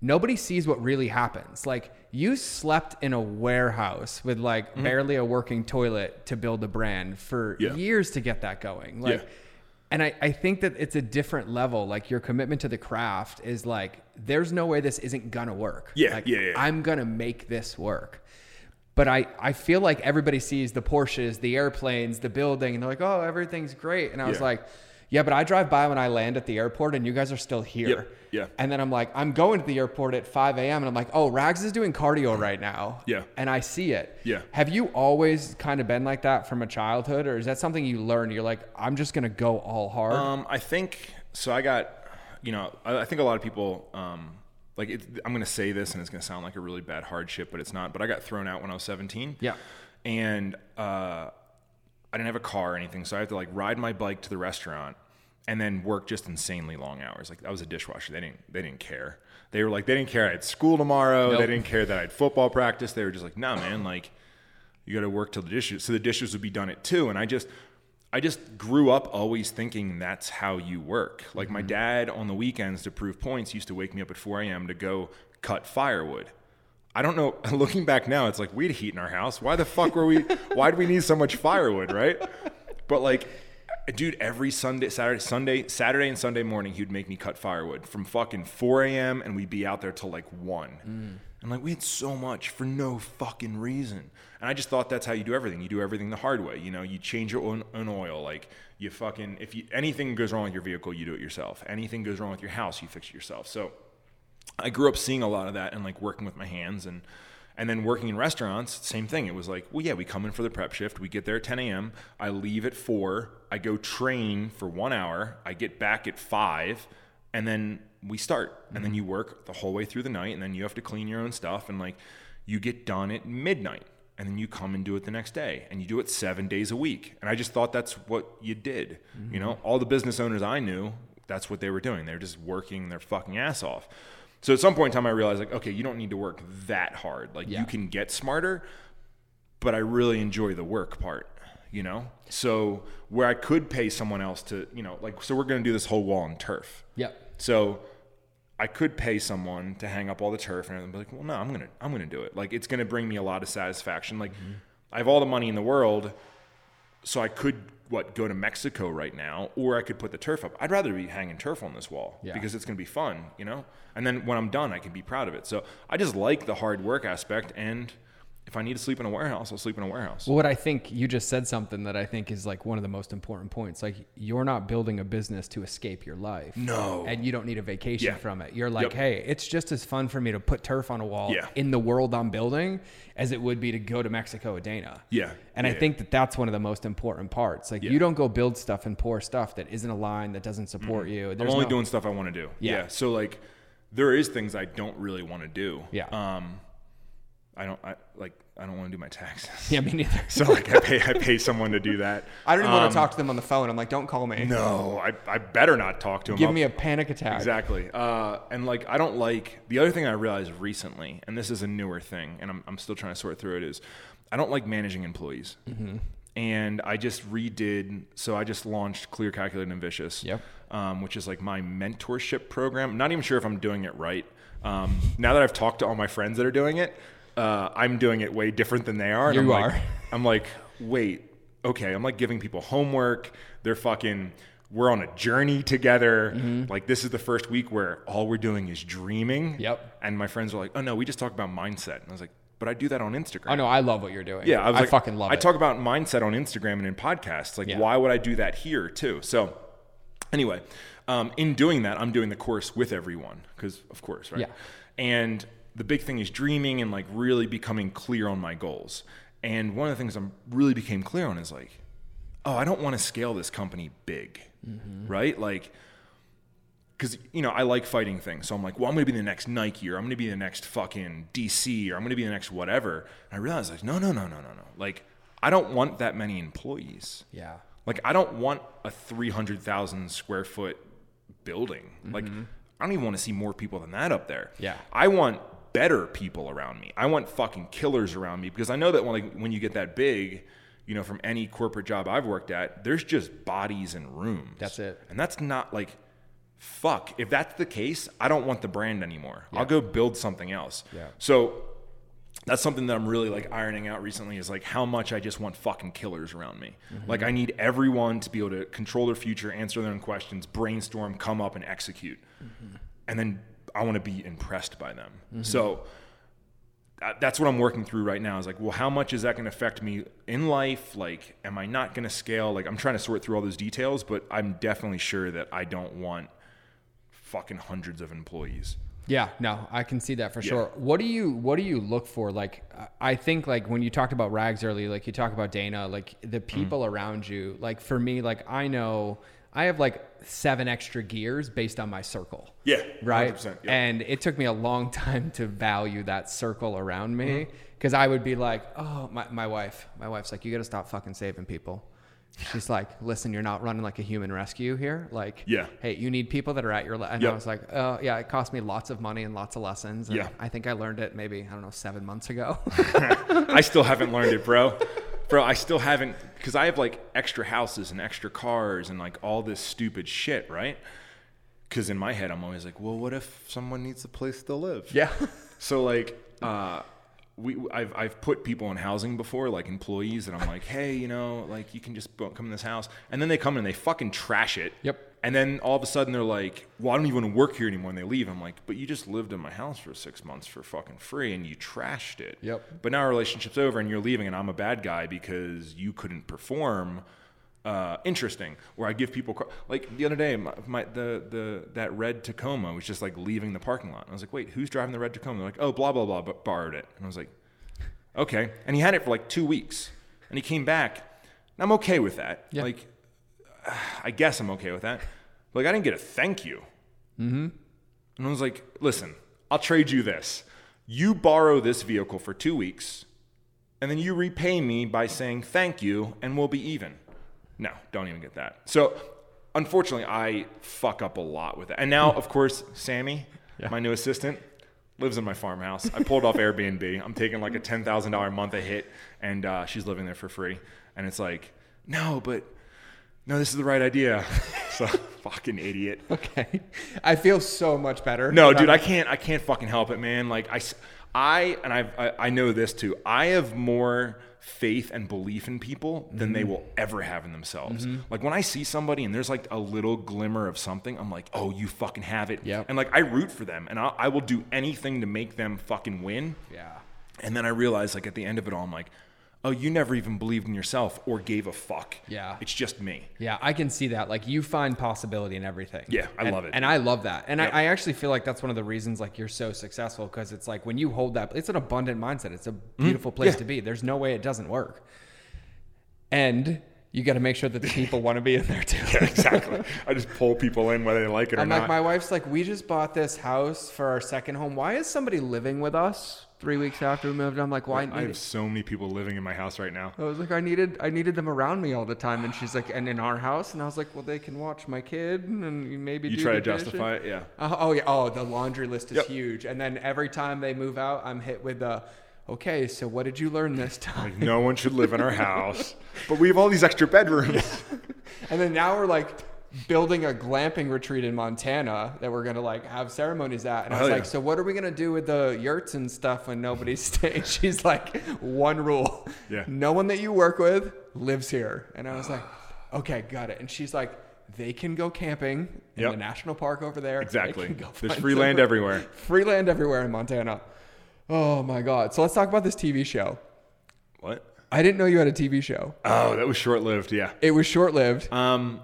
Speaker 3: nobody sees what really happens. Like you slept in a warehouse with like barely a working toilet to build a brand for
Speaker 4: Mm-hmm. Yeah.
Speaker 3: years to get that going. Like
Speaker 4: Yeah.
Speaker 3: And I, I think that it's a different level. Like your commitment to the craft is like, there's no way this isn't gonna work.
Speaker 4: Yeah,
Speaker 3: Like,
Speaker 4: yeah, yeah.
Speaker 3: I'm gonna make this work. But I, I feel like everybody sees the Porsches, the airplanes, the building, and they're like, oh, everything's great. And I was like, yeah, but I drive by when I land at the airport and you guys are still here.
Speaker 4: Yep, yeah.
Speaker 3: And then I'm like, I'm going to the airport at 5 a.m. and I'm like, oh, Rags is doing cardio right now.
Speaker 4: Yeah.
Speaker 3: And I see it.
Speaker 4: Yeah.
Speaker 3: Have you always kind of been like that from a childhood, or is that something you learned? You're like, I'm just gonna go all hard.
Speaker 4: Um, I think so. I got, you know, I, I think a lot of people, um, like, it, I'm going to say this and it's going to sound like a really bad hardship, but it's not. But I got thrown out when I was 17.
Speaker 3: Yeah.
Speaker 4: And uh, I didn't have a car or anything, so I had to like ride my bike to the restaurant and then work just insanely long hours. Like I was a dishwasher. They didn't. They didn't care. They were like, they didn't care I had school tomorrow.
Speaker 3: Nope.
Speaker 4: They didn't care that I had football practice. They were just like, nah, man, like you got to work till the dishes. So the dishes would be done at two. And I just, I just grew up always thinking that's how you work. Like my mm-hmm. dad on the weekends to prove points used to wake me up at 4 a.m. to go cut firewood. I don't know. Looking back now, it's like we had heat in our house. Why the fuck were we? why did we need so much firewood, right? But like, dude, every Sunday, Saturday, Sunday, Saturday and Sunday morning, he'd make me cut firewood from fucking 4 a.m. and we'd be out there till like one. Mm. And like we had so much for no fucking reason. And I just thought that's how you do everything. You do everything the hard way. You know, you change your own, own oil. Like you fucking if you anything goes wrong with your vehicle, you do it yourself. Anything goes wrong with your house, you fix it yourself. So I grew up seeing a lot of that and like working with my hands and and then working in restaurants, same thing. It was like, well, yeah, we come in for the prep shift. We get there at 10 a.m. I leave at four. I go train for one hour. I get back at five, and then we start. And then mm-hmm. you work the whole way through the night, and then you have to clean your own stuff. And like, you get done at midnight, and then you come and do it the next day, and you do it seven days a week. And I just thought that's what you did. You mm-hmm. know, all the business owners I knew, that's what they were doing. They're just working their fucking ass off. So at some point in time, I realized like, okay, you don't need to work that hard. Like
Speaker 3: Yeah.
Speaker 4: you can get smarter, but I really enjoy the work part. You know, so where I could pay someone else to, you know, like, so we're going to do this whole wall in turf.
Speaker 3: Yep.
Speaker 4: So I could pay someone to hang up all the turf and be like, well, no, I'm gonna I'm gonna do it. Like it's gonna bring me a lot of satisfaction. Like mm-hmm. I have all the money in the world, so I could what go to Mexico right now, or I could put the turf up. I'd rather be hanging turf on this wall
Speaker 3: Yeah.
Speaker 4: because it's gonna be fun, you know. And then when I'm done, I can be proud of it. So I just like the hard work aspect, and if I need to sleep in a warehouse, I'll sleep in a warehouse.
Speaker 3: Well, what I think you just said something that I think is like one of the most important points. Like you're not building a business to escape your life.
Speaker 4: No.
Speaker 3: And you don't need a vacation
Speaker 4: Yeah.
Speaker 3: from it. You're like,
Speaker 4: Yep.
Speaker 3: hey, it's just as fun for me to put turf on a wall
Speaker 4: Yeah.
Speaker 3: in the world I'm building as it would be to go to Mexico with Dana.
Speaker 4: Yeah.
Speaker 3: And I
Speaker 4: Yeah.
Speaker 3: think that that's one of the most important parts. Like you don't go build stuff and pour stuff that isn't aligned, that doesn't support you.
Speaker 4: I'm
Speaker 3: There's
Speaker 4: only
Speaker 3: no-
Speaker 4: doing stuff I want to do.
Speaker 3: Yeah.
Speaker 4: So like, there is things I don't really want to do.
Speaker 3: Yeah.
Speaker 4: Um, I don't. I like I don't want to do my taxes.
Speaker 3: Yeah, me neither.
Speaker 4: So like I pay I pay someone to do that.
Speaker 3: I don't even want
Speaker 4: Um,
Speaker 3: to talk to them on the phone. I'm like, don't call me.
Speaker 4: No, I, I better not talk to them.
Speaker 3: Give
Speaker 4: I'll-
Speaker 3: me a panic attack.
Speaker 4: Exactly. Uh, and like, I don't like the other thing I realized recently, and this is a newer thing, and I'm, I'm still trying to sort through it, is I don't like managing employees.
Speaker 3: Mm-hmm.
Speaker 4: And I just redid, so I just launched Clear, Calculated, and Vicious,
Speaker 3: Yep.
Speaker 4: um, which is like my mentorship program. I'm not even sure if I'm doing it right. Um, now that I've talked to all my friends that are doing it, uh, I'm doing it way different than they are. And
Speaker 3: You
Speaker 4: I'm like,
Speaker 3: are.
Speaker 4: I'm like, wait, okay. I'm like giving people homework. They're fucking. We're on a journey together.
Speaker 3: Mm-hmm.
Speaker 4: Like this is the first week where all we're doing is dreaming.
Speaker 3: Yep.
Speaker 4: And my friends are like, oh no, we just talk about mindset. And I was like, but I do that on Instagram.
Speaker 3: Oh no, I love what you're doing.
Speaker 4: Yeah, I, was like,
Speaker 3: fucking love
Speaker 4: I
Speaker 3: it.
Speaker 4: talk about mindset on Instagram and in podcasts. Like,
Speaker 3: Yeah.
Speaker 4: why would I do that here too? So, anyway, um, in doing that, I'm doing the course with everyone because, of course, right?
Speaker 3: Yeah.
Speaker 4: And the big thing is dreaming and like really becoming clear on my goals. And one of the things I'm really became clear on is like, oh, I don't want to scale this company big,
Speaker 3: Mm-hmm.
Speaker 4: right? Like, because you know I like fighting things, so I'm like, well, I'm gonna be the next Nike, or I'm gonna be the next fucking DC, or I'm gonna be the next whatever. And I realized like, no, no, no, no, no, no. Like, I don't want that many employees.
Speaker 3: Yeah.
Speaker 4: Like, I don't want a 300,000 square foot building. Like, I don't even want to see more people than that up there.
Speaker 3: Yeah.
Speaker 4: I want better people around me. I want fucking killers around me because I know that when like when you get that big, you know, from any corporate job I've worked at, there's just bodies and rooms.
Speaker 3: That's it.
Speaker 4: And that's not like fuck. If that's the case, I don't want the brand anymore. I'll go build something else.
Speaker 3: Yeah.
Speaker 4: So that's something that I'm really like ironing out recently is like how much I just want fucking killers around me. Mm-hmm. Like I need everyone to be able to control their future, answer their own questions, brainstorm, come up and execute. Mm-hmm. And then I want to be impressed by them. So that- that's what I'm working through right now is like, well, how much is that going to affect me in life? Like, am I not going to scale? Like, I'm trying to sort through all those details, but I'm definitely sure that I don't want fucking hundreds of employees.
Speaker 3: Yeah, no, I can see that for sure. What do you what do you look for? Like, I think like when you talked about rags earlier, like you talk about Dana, like the
Speaker 4: Mm.
Speaker 3: people around you. Like for me, like I know I have like seven extra gears based on my circle.
Speaker 4: Yeah,
Speaker 3: right.
Speaker 4: 100%, yeah.
Speaker 3: And it took me a long time to value that circle around me
Speaker 4: Mm-hmm.
Speaker 3: because I would be like, oh, my my wife, my wife's like, you got to stop fucking saving people. She's like, listen, you're not running like a human rescue here. Like,
Speaker 4: Yeah.
Speaker 3: hey, you need people that are at your. Le-. And
Speaker 4: Yep.
Speaker 3: I was like, oh yeah, it cost me lots of money and lots of lessons. And
Speaker 4: Yeah.
Speaker 3: I think I learned it maybe I don't know seven months ago.
Speaker 4: I still haven't learned it, bro. Bro, I still haven't because I have like extra houses and extra cars and like all this stupid shit, right? Because in my head, I'm always like, well, what if someone needs a place to live?
Speaker 3: yeah.
Speaker 4: So like, uh, we I've I've put people in housing before, like employees, and I'm like, hey, you know, like you can just come in this house, and then they come in and they fucking trash it.
Speaker 3: Yep.
Speaker 4: And then all of a sudden they're like, well, I don't even want to work here anymore, and they leave. I'm like, but you just lived in my house for six months for fucking free, and you trashed it.
Speaker 3: Yep.
Speaker 4: But now our relationship's over, and you're leaving, and I'm a bad guy because you couldn't perform. Uh, interesting. Where I give people car- like the other day, my, my the the that red Tacoma was just like leaving the parking lot. And I was like, wait, who's driving the red Tacoma? They're like, oh, blah blah blah, but borrowed it. And I was like, okay. And he had it for like two weeks, and he came back. And I'm okay with that.
Speaker 3: Yeah.
Speaker 4: Like, I guess I'm okay with that. Like, I didn't get a thank you. Mm-hmm. And I was like, listen, I'll trade you this. You borrow this vehicle for two weeks, and then you repay me by saying thank you, and we'll be even. No, don't even get that. So, unfortunately, I fuck up a lot with it. And now, of course, Sammy, my new assistant, lives in my farmhouse. I pulled off Airbnb. I'm taking like a ten thousand dollar a month a hit, and uh, she's living there for free. And it's like, no, but no, this is the right idea. so fucking idiot.
Speaker 3: Okay. I feel so much better.
Speaker 4: No, dude, I can't. I can't fucking help it, man. Like I, and I've, I, I know this too. I have more faith and belief in people than
Speaker 3: Mm-hmm.
Speaker 4: they will ever have in themselves. Like when I see somebody and there's like a little glimmer of something, I'm like, oh, you fucking have it.
Speaker 3: Yep.
Speaker 4: And like I root for them, and I, I will do anything to make them fucking win.
Speaker 3: Yeah.
Speaker 4: And then I realize, like at the end of it all, I'm like, oh, you never even believed in yourself or gave a fuck.
Speaker 3: Yeah.
Speaker 4: It's just me.
Speaker 3: Yeah, I can see that. Like you find possibility in everything.
Speaker 4: Yeah, I
Speaker 3: And-
Speaker 4: love it.
Speaker 3: and I love that. And
Speaker 4: Yep.
Speaker 3: I, I actually feel like that's one of the reasons like you're so successful because it's like when you hold that, it's an abundant mindset. It's a beautiful place
Speaker 4: Mm-hmm. Yeah.
Speaker 3: to be. There's no way it doesn't work. And you got to make sure that the people want to be in there too.
Speaker 4: Yeah, exactly. I just pull people in whether they like it or
Speaker 3: I'm
Speaker 4: not.
Speaker 3: like, my wife's like, we just bought this house for our second home. Why is somebody living with us three weeks after we moved. I'm like, why?
Speaker 4: I have so many people living in my house right now.
Speaker 3: I was like, I needed, I needed them around me all the time, and she's like, and in our house, and I was like, well, they can watch my kid, and maybe
Speaker 4: You
Speaker 3: do
Speaker 4: try to justify it, yeah.
Speaker 3: Uh, oh yeah. Oh, the laundry list is
Speaker 4: Yep.
Speaker 3: huge, and then every time they move out, I'm hit with the, okay, so what did you learn this time?
Speaker 4: Like no one should live in our house, but we have all these extra bedrooms.
Speaker 3: And then now we're like building a glamping retreat in Montana that we're gonna like have ceremonies at. And I was like, so what are we gonna do with the yurts and stuff when nobody's staying? She's like, one rule:
Speaker 4: Yeah.
Speaker 3: no one that you work with lives here. And I was like, okay, got it. And she's like, they can go camping in
Speaker 4: Yep.
Speaker 3: the national park over there.
Speaker 4: Exactly. There's free land everywhere.
Speaker 3: Free land everywhere in Montana. Oh my god! So let's talk about this TV show.
Speaker 4: What?
Speaker 3: I didn't know you had a TV show.
Speaker 4: Oh, that was short lived. Yeah.
Speaker 3: It was short lived.
Speaker 4: Um,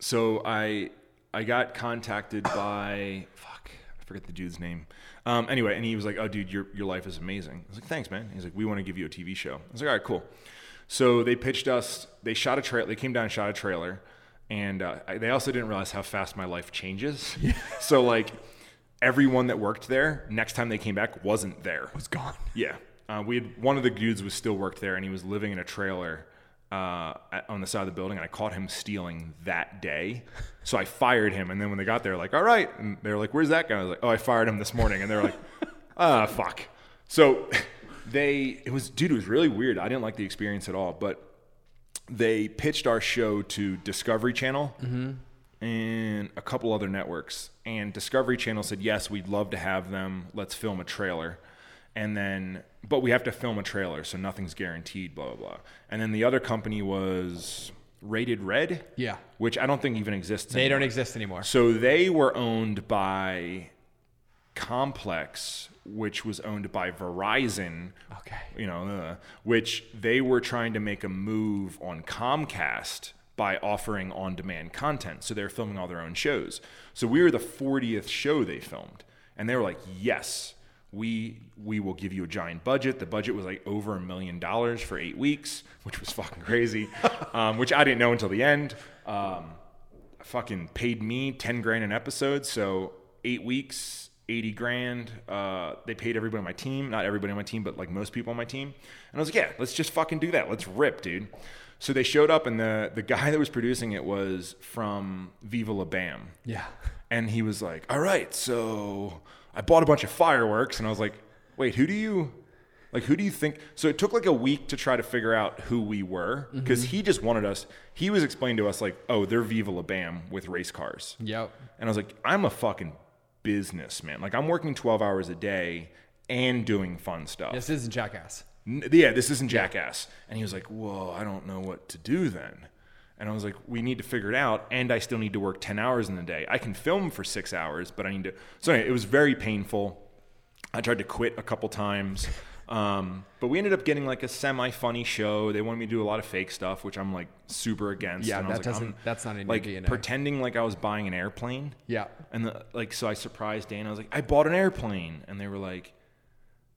Speaker 4: so I I got contacted by fuck I forget the dude's name. Um, anyway, and he was like, "Oh, dude, your your life is amazing." I was like, "Thanks, man." He's like, "We want to give you a TV show." I was like, "All right, cool." So they pitched us. They shot a trailer. They came down and shot a trailer, and uh, I, they also didn't realize how fast my life changes. Yeah. so like, everyone that worked there, next time they came back, wasn't there.
Speaker 3: was gone.
Speaker 4: Yeah. Uh, we had one of the dudes was still worked there, and he was living in a trailer uh, on the side of the building, and I caught him stealing that day. So I fired him, and then when they got there, like, all right, and they were like, "Where's that guy?" I was like, "Oh, I fired him this morning," and they're like, "Ah, fuck." So they, it was, dude, it was really weird. I didn't like the experience at all, but they pitched our show to Discovery Channel and a couple other networks. And Discovery Channel said, yes, we'd love to have them. Let's film a trailer. And then, but we have to film a trailer, so nothing's guaranteed, blah, blah, blah. And then the other company was Rated Red.
Speaker 3: Yeah.
Speaker 4: Which I don't think even exists
Speaker 3: They don't exist anymore.
Speaker 4: So they were owned by Complex, which was owned by Verizon.
Speaker 3: Okay.
Speaker 4: You know, uh, which they were trying to make a move on Comcast by offering on demand content. So they're filming all their own shows. So we were the 40th show they filmed. And they were like, yes, we we will give you a giant budget. The budget was like over a million dollars for eight weeks, which was fucking crazy, um, which I didn't know until the end. Um, fucking paid me 10 grand an episode. So eight weeks, 80 grand. Uh, they paid everybody on my team, not everybody on my team, but like most people on my team. And I was like, yeah, let's just fucking do that. Let's rip, dude. So they showed up, and the, the guy that was producing it was from Viva La Bam.
Speaker 3: Yeah.
Speaker 4: And he was like, all right, so I bought a bunch of fireworks. And I was like, wait, who do you, like, who do you think? So it took like a week to try to figure out who we were because he just wanted us, he was explaining to us, like, oh, they're Viva La Bam with race cars.
Speaker 3: Yep.
Speaker 4: And I was like, I'm a fucking businessman. Like, I'm working 12 hours a day and doing fun stuff.
Speaker 3: This isn't Jackass.
Speaker 4: Yeah, this isn't Jackass. And he was like, whoa, I don't know what to do then. And I was like, we need to figure it out. And I still need to work 10 hours in the day. I can film for six hours, but I need to. So anyway, it was very painful. I tried to quit a couple times. Um, but we ended up getting like a semi funny show. They wanted me to do a lot of fake stuff, which I'm like super against.
Speaker 3: Yeah,
Speaker 4: and I was
Speaker 3: that
Speaker 4: like,
Speaker 3: doesn't-
Speaker 4: I'm-
Speaker 3: that's not in
Speaker 4: like
Speaker 3: DNA.
Speaker 4: pretending like I was buying an airplane.
Speaker 3: Yeah.
Speaker 4: And the, like, so I surprised Dan. I was like, I bought an airplane, and they were like,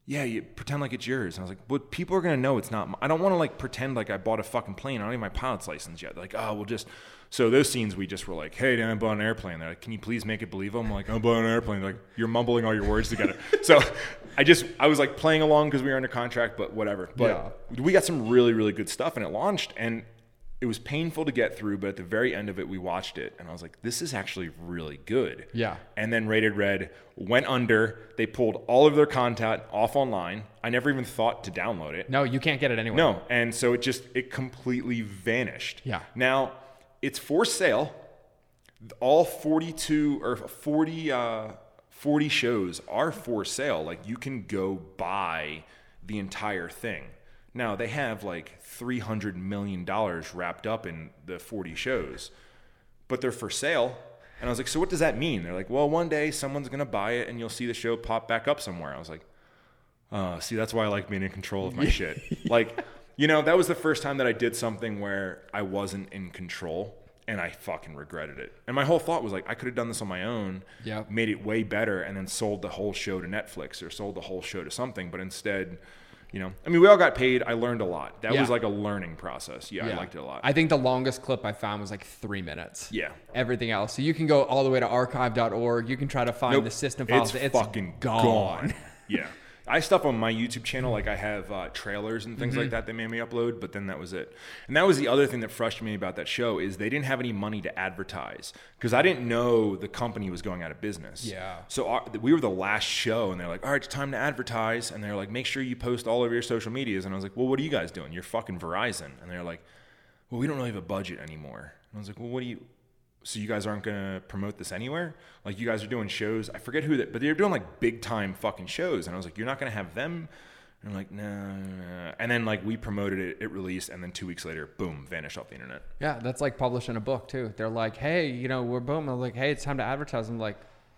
Speaker 4: Yeah, you pretend like it's yours. And I was like, But people are gonna know it's not. I don't want to like pretend like I bought a fucking plane. I don't have my pilot's license yet. They're like, oh, we'll just. So those scenes, we just were like, Hey, Dan, I bought an airplane. They're like, Can you please make it believable? I'm like, I bought an airplane. They're like, you're mumbling all your words together. so I just, I was like playing along because we were under contract, but whatever. But we got some really, really good stuff, and it launched, and it was painful to get through, but at the very end of it, we watched it, and I was like, "This is actually really good."
Speaker 3: Yeah.
Speaker 4: And then Rated Red went under. They pulled all of their content off online. I never even thought to download it.
Speaker 3: No, you can't get it anywhere.
Speaker 4: No, and so it just it completely vanished.
Speaker 3: Yeah.
Speaker 4: Now it's for sale. All 42 or 40 uh, 40 shows are for sale. Like you can go buy the entire thing. Now they have like 300 million dollars wrapped up in the 40 shows. But they're for sale. And I was like, "So what does that mean?" They're like, "Well, one day someone's going to buy it and you'll see the show pop back up somewhere." I was like, uh, see, that's why I like being in control of my shit. Like, you know, that was the first time that I did something where I wasn't in control and I fucking regretted it. And my whole thought was like, I could have done this on my own,
Speaker 3: yeah,
Speaker 4: made it way better, and then sold the whole show to Netflix or sold the whole show to something. But instead, you know, I mean, we all got paid. I learned a lot. That
Speaker 3: Yeah.
Speaker 4: was like a learning process. Yeah, I liked it a lot.
Speaker 3: I think the longest clip I found was like three minutes.
Speaker 4: Yeah.
Speaker 3: Everything else. So you can go all the way to archive.org. You can try to find
Speaker 4: Nope.
Speaker 3: the system files.
Speaker 4: It's,
Speaker 3: It's,
Speaker 4: fucking
Speaker 3: gone.
Speaker 4: gone. yeah. I stuff on my YouTube channel, like I have uh, trailers and things
Speaker 3: Mm-hmm.
Speaker 4: like that. They made me upload, but then that was it. And that was the other thing that frustrated me about that show is they didn't have any money to advertise because I didn't know the company was going out of business.
Speaker 3: Yeah.
Speaker 4: So our, we were the last show, and they're like, "All right, it's time to advertise." And they're like, "Make sure you post all over your social medias." And I was like, "Well, what are you guys doing? You're fucking Verizon." And they're like, "Well, we don't really have a budget anymore." And I was like, "Well, what do you?" So you guys aren't gonna promote this anywhere? Like you guys are doing shows. I forget who that, but they're doing like big time fucking shows. And I was like, "You're not gonna have them." And I'm like, no, no. And then like we promoted it, it released, and then two weeks later, boom, vanished off the internet.
Speaker 3: Yeah, that's like publishing a book too. They're like, hey, you know, we're boom. I'm like, hey, it's time to advertise. I'm like,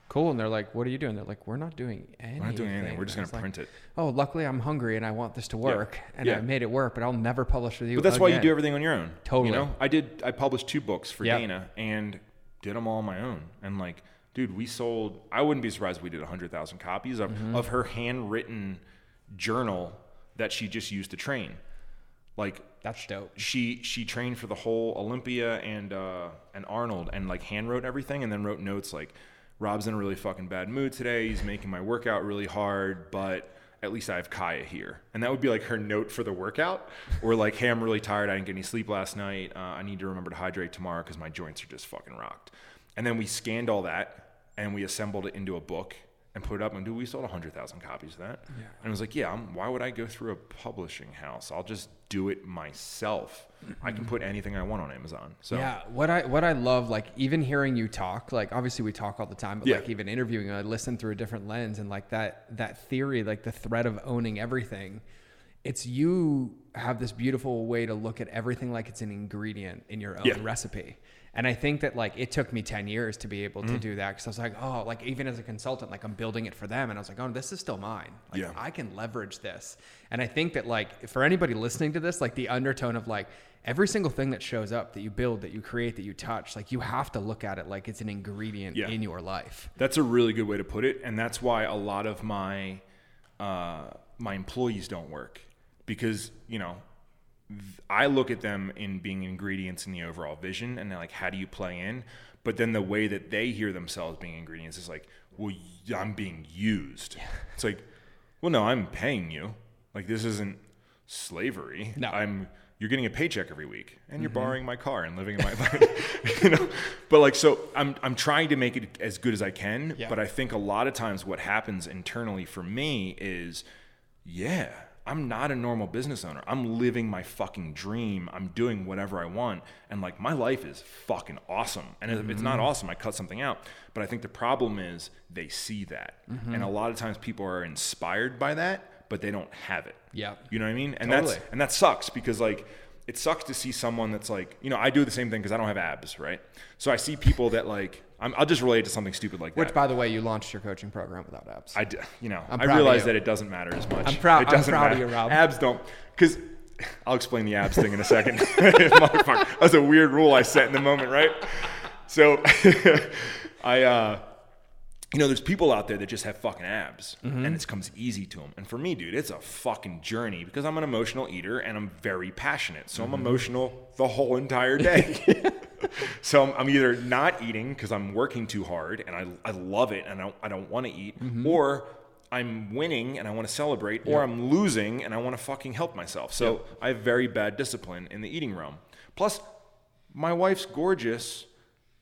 Speaker 3: cool. And they're like, what are you doing? They're like, we're not doing anything.
Speaker 4: We're not doing anything. We're just gonna
Speaker 3: I was
Speaker 4: print it.
Speaker 3: Oh, luckily I'm hungry and I want this to work, and
Speaker 4: Yeah.
Speaker 3: I made it work. But I'll never publish with you.
Speaker 4: But that's why you do everything on your own.
Speaker 3: Totally.
Speaker 4: You know, I did. I published two books for
Speaker 3: Yeah.
Speaker 4: Dana and did them all on my own. And like, dude, we sold. I wouldn't be surprised if we did hundred thousand copies of
Speaker 3: Mm-hmm.
Speaker 4: of her handwritten journal that she just used to train. Like
Speaker 3: That's dope.
Speaker 4: she she trained for the whole Olympia and uh, and Arnold and like hand wrote everything and then wrote notes like Rob's in a really fucking bad mood today. He's making my workout really hard, but at least I have Kaya here. And that would be like her note for the workout or like, hey, I'm really tired. I didn't get any sleep last night. Uh, I need to remember to hydrate tomorrow because my joints are just fucking rocked. And then we scanned all that and we assembled it into a book and put it up. And dude, we sold 100,000 copies of that. And I was like, yeah, I'm, why would I go through a publishing house? I'll just do it myself. I can put anything I want on Amazon. So
Speaker 3: Yeah, what I what I love, like even hearing you talk, like obviously we talk all the time, but
Speaker 4: Yeah.
Speaker 3: like even interviewing, I listen through a different lens, and like that that theory, like the threat of owning everything, it's you have this beautiful way to look at everything like it's an ingredient in your own
Speaker 4: Yeah.
Speaker 3: recipe. And I think that like it took me 10 years to be able
Speaker 4: Mm-hmm.
Speaker 3: to do that because I was like, oh, like even as a consultant, like I'm building it for them. And I was like, oh, this is still mine. Like
Speaker 4: Yeah.
Speaker 3: I can leverage this. And I think that like for anybody listening to this, like the undertone of like every single thing that shows up that you build, that you create, that you touch, like you have to look at it like it's an ingredient
Speaker 4: Yeah.
Speaker 3: in your life.
Speaker 4: That's a really good way to put it, and that's why a lot of my uh, my employees don't work because you know I look at them in being ingredients in the overall vision, and they're like, how do you play in? But then the way that they hear themselves being ingredients is like, well, I'm being used. It's like, well, no, I'm paying you. Like this isn't slavery.
Speaker 3: No.
Speaker 4: I'm you're getting a paycheck every week and you're mm-hmm. borrowing my car and living in my you know but like so i'm i'm trying to make it as good as i can
Speaker 3: Yeah.
Speaker 4: but i think a lot of times what happens internally for me is yeah i'm not a normal business owner. I'm living my fucking dream. I'm doing whatever i want. And like my life is fucking awesome. And if it's not mm-hmm. awesome. I cut something out. But i think the problem is they see that. Mm-hmm. And a lot of times people are inspired by that but they don't have it.
Speaker 3: Yeah.
Speaker 4: you know what I mean? And
Speaker 3: Totally.
Speaker 4: that's and that sucks because like it sucks to see someone that's like you know I do the same thing because I don't have abs, right? So I see people that like I'm, I'll just relate to something stupid like that.
Speaker 3: Which, by the way, you launched your coaching program without abs.
Speaker 4: I d- you know
Speaker 3: I'm
Speaker 4: I realize that it doesn't matter as much.
Speaker 3: I'm proud-
Speaker 4: It
Speaker 3: I'm
Speaker 4: doesn't
Speaker 3: proud of
Speaker 4: matter.
Speaker 3: you, Rob.
Speaker 4: Abs don't because I'll explain the abs thing in a second. Motherfucker, that was a weird rule I set in the moment, right? So I. uh you know, there's people out there that just have fucking abs
Speaker 3: Mm-hmm.
Speaker 4: and it comes easy to them. And for me, dude, it's a fucking journey because I'm an emotional eater and I'm very passionate. So
Speaker 3: Mm-hmm.
Speaker 4: I'm emotional the whole entire day. so I'm, I'm either not eating because I'm working too hard and I, I love it and I don't, I don't want to eat,
Speaker 3: Mm-hmm.
Speaker 4: or I'm winning and I want to celebrate, or I'm losing and I want to fucking help myself. So I have very bad discipline in the eating realm. Plus, my wife's gorgeous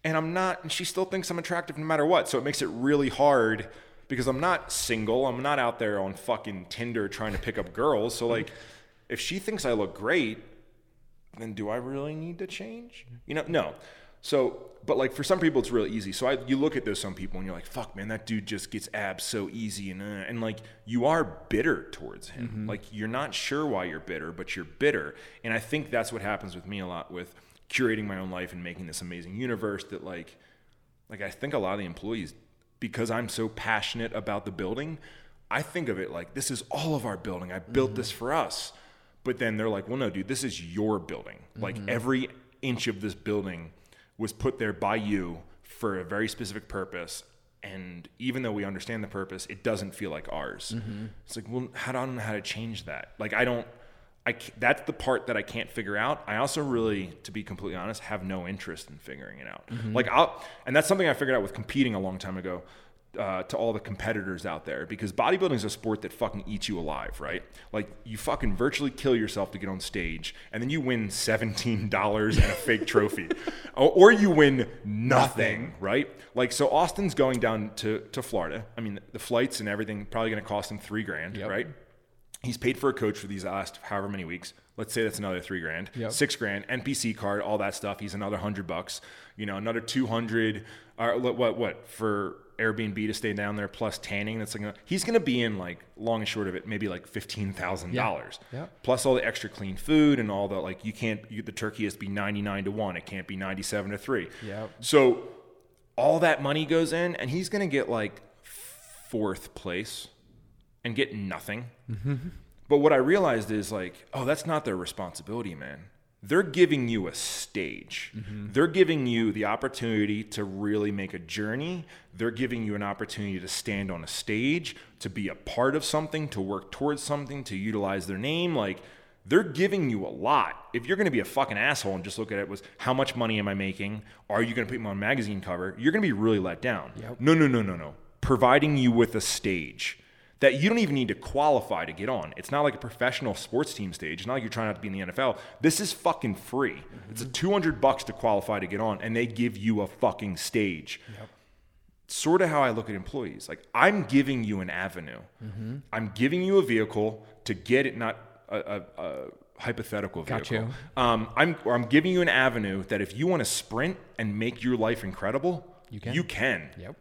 Speaker 4: and I'm not, and she still thinks I'm attractive no matter what. So it makes it really hard because I'm not single. I'm not out there on fucking Tinder trying to pick up girls. So, like, if she thinks I look great, then do I really need to change? You know, no. So, but like for some people, it's really easy. So I, you look at those some people and you're like, fuck, man, that dude just gets abs so easy, and uh, and like you are bitter towards him. Like you're not sure why you're bitter, but you're bitter. And I think that's what happens with me a lot with curating my own life and making this amazing universe. That like, like I think a lot of the employees, because I'm so passionate about the building, I think of it like this is all of our building. I built this mm-hmm. for us. But then they're like, well, no, dude, this is your building. Like mm-hmm. every inch of this building was put there by you for a very specific purpose. And even though we understand the purpose, it doesn't feel like ours. Mm-hmm. It's like, well, how do I don't know how to change that? Like, I don't. I that's the part that I can't figure out. I also really, to be completely honest, have no interest in figuring it out. Like I'll, and that's something I figured out with competing a long time ago. uh, to all the competitors out there because bodybuilding is a sport that fucking eats you alive, right? Like you fucking virtually kill yourself to get on stage, and then you win seventeen dollars and a fake trophy, or, or you win nothing, right? Like so, Austin's going down to to Florida. I mean, the flights and everything probably going to cost him three grand,
Speaker 3: Yep.
Speaker 4: right? He's paid for a coach for these last however many weeks. Let's say that's another three grand,
Speaker 3: Yep.
Speaker 4: six grand, NPC card, all that stuff. He's another hundred bucks. You know, another two hundred. Or what? What? What for? Airbnb to stay down there plus tanning. That's like he's going to be in like long and short of it, maybe like fifteen thousand dollars.
Speaker 3: Yeah.
Speaker 4: Plus all the extra clean food and all the like. You can't. You, the turkey has to be ninety nine to one. It can't be ninety seven to three.
Speaker 3: Yep.
Speaker 4: So all that money goes in, and he's going to get like fourth place and get nothing. Mm-hmm. But what I realized is like, oh, that's not their responsibility, man. They're giving you a stage. Mm-hmm. They're giving you the opportunity to really make a journey. They're giving you an opportunity to stand on a stage, to be a part of something, to work towards something, to utilize their name. Like, they're giving you a lot. If you're going to be a fucking asshole and just look at it was how much money am I making? Are you going to put me on a magazine cover? You're going to be really let down. No, no, no, no, no. Providing you with a stage that you don't even need to qualify to get on. It's not like a professional sports team stage. It's not like you're trying out to be in the NFL. This is fucking free. It's a 200 bucks to qualify to get on, and they give you a fucking stage. Sort of how I look at employees. Like I'm giving you an avenue. I'm giving you a vehicle to get it, not a, a, a hypothetical
Speaker 3: Got
Speaker 4: vehicle.
Speaker 3: you.
Speaker 4: Um, I'm or I'm giving you an avenue that if you want to sprint and make your life incredible,
Speaker 3: You can.
Speaker 4: You can
Speaker 3: Yep.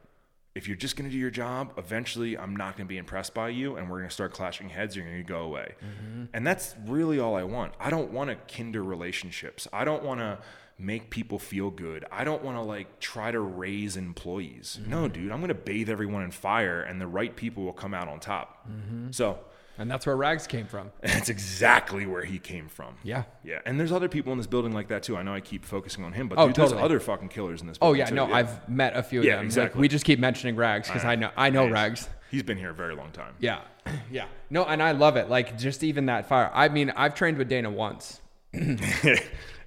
Speaker 4: If you're just going to do your job, eventually I'm not going to be impressed by you and we're going to start clashing heads. You're going to go away. Mm-hmm. And that's really all I want. I don't want to kinder relationships. I don't want to make people feel good. I don't want to like try to raise employees. No, mm-hmm. dude, I'm going to bathe everyone in fire and the right people will come out on top. Mm-hmm. So
Speaker 3: And that's where Rags came from.
Speaker 4: that's exactly where he came from.
Speaker 3: Yeah.
Speaker 4: Yeah. And there's other people in this building like that too. I know I keep focusing on him, but
Speaker 3: Oh,
Speaker 4: dude, there's other fucking killers in this
Speaker 3: Oh yeah,
Speaker 4: too.
Speaker 3: no, I've met a few of
Speaker 4: Yeah,
Speaker 3: them. Like,
Speaker 4: exactly.
Speaker 3: we just keep mentioning Rags because I know I know
Speaker 4: Nice.
Speaker 3: Rags.
Speaker 4: He's been here a very long time.
Speaker 3: Yeah, yeah. No, and I love it. Like just even that fire. I mean, I've trained with Dana once,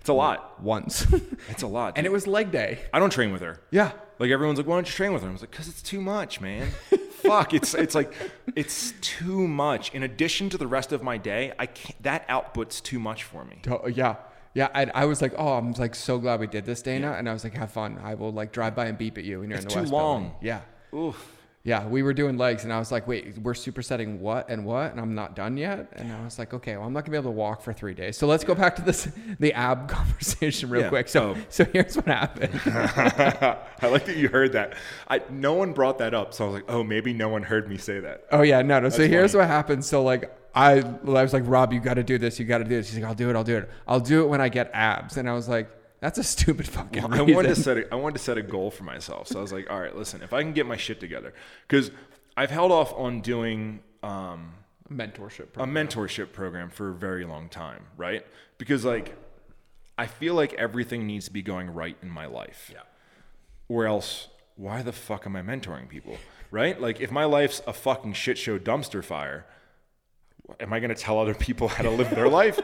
Speaker 4: it's a lot.
Speaker 3: once,
Speaker 4: It's a lot.
Speaker 3: and it was leg day.
Speaker 4: I don't train with her.
Speaker 3: Yeah,
Speaker 4: Like everyone's like, why don't you train with her? I was like, because it's too much, man. Fuck, it's it's like it's too much. In addition to the rest of my day, I can't. That output's too much for me.
Speaker 3: Yeah, yeah. I, I was like, oh, I'm like so glad we did this, Dana. And I was like, have fun. I will like drive by and beep at you when you're in the
Speaker 4: too
Speaker 3: West
Speaker 4: long.
Speaker 3: Building. Yeah.
Speaker 4: Oof.
Speaker 3: Yeah, we were doing legs, and I was like, "Wait, we're supersetting what and what?" And I'm not done yet. And I was like, "Okay, well, I'm not gonna be able to walk for three days. So let's go back to this the ab conversation real
Speaker 4: Yeah.
Speaker 3: quick." So,
Speaker 4: Oh.
Speaker 3: so here's what happened.
Speaker 4: I like that you heard that. I no one brought that up, so I was like, oh, maybe no one heard me say that.
Speaker 3: Oh yeah, no, no. So here's what happened. So like I, I was like, Rob, you got to do this. You got to do this. He's like, I'll do it. I'll do it. I'll do it when I get abs. And I was like, that's a stupid fucking
Speaker 4: I
Speaker 3: reason.
Speaker 4: wanted to set a, I wanted to set a goal for myself. So I was like, all right, listen, if I can get my shit together, because I've held off on doing um,
Speaker 3: mentorship.
Speaker 4: a mentorship program for a very long time, right? Because like I feel like everything needs to be going right in my life.
Speaker 3: Yeah.
Speaker 4: Or else why the fuck am I mentoring people? Right? Like if my life's a fucking shit show dumpster fire, am I going to tell other people how to live their life?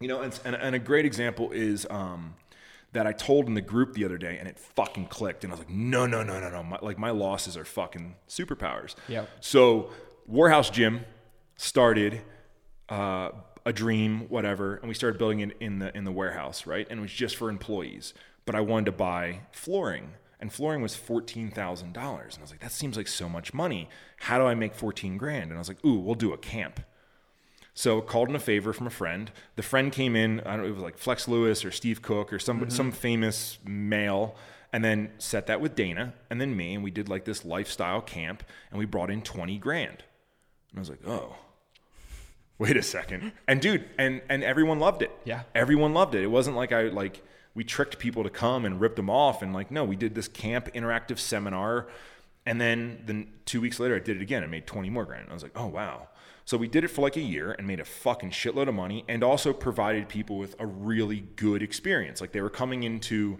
Speaker 4: You know, and, and, and a great example is um, that I told in the group the other day, and it fucking clicked, and I was like, no, no, no, no, no, my, like my losses are fucking superpowers.
Speaker 3: Yep.
Speaker 4: So Warehouse Gym started uh, a dream, whatever, and we started building it in the in the warehouse, right? And it was just for employees, but I wanted to buy flooring. And flooring was fourteen thousand dollars, and I was like, "That seems like so much money. How do I make fourteen grand?" And I was like, "Ooh, we'll do a camp." So called in a favor from a friend. The friend came in. I don't know. It was like Flex Lewis or Steve Cook or some some mm-hmm. famous male, and then set that with Dana and then me, and we did like this lifestyle camp, and we brought in twenty grand. And I was like, oh, wait a second. And dude, and and everyone loved it.
Speaker 3: Yeah.
Speaker 4: everyone loved it. It wasn't like I like we tricked people to come and ripped them off, and like no, we did this camp interactive seminar. And then, then two weeks later, I did it again. I made 20 more grand. I was like, oh, wow. So we did it for like a year and made a fucking shitload of money and also provided people with a really good experience. Like they were coming into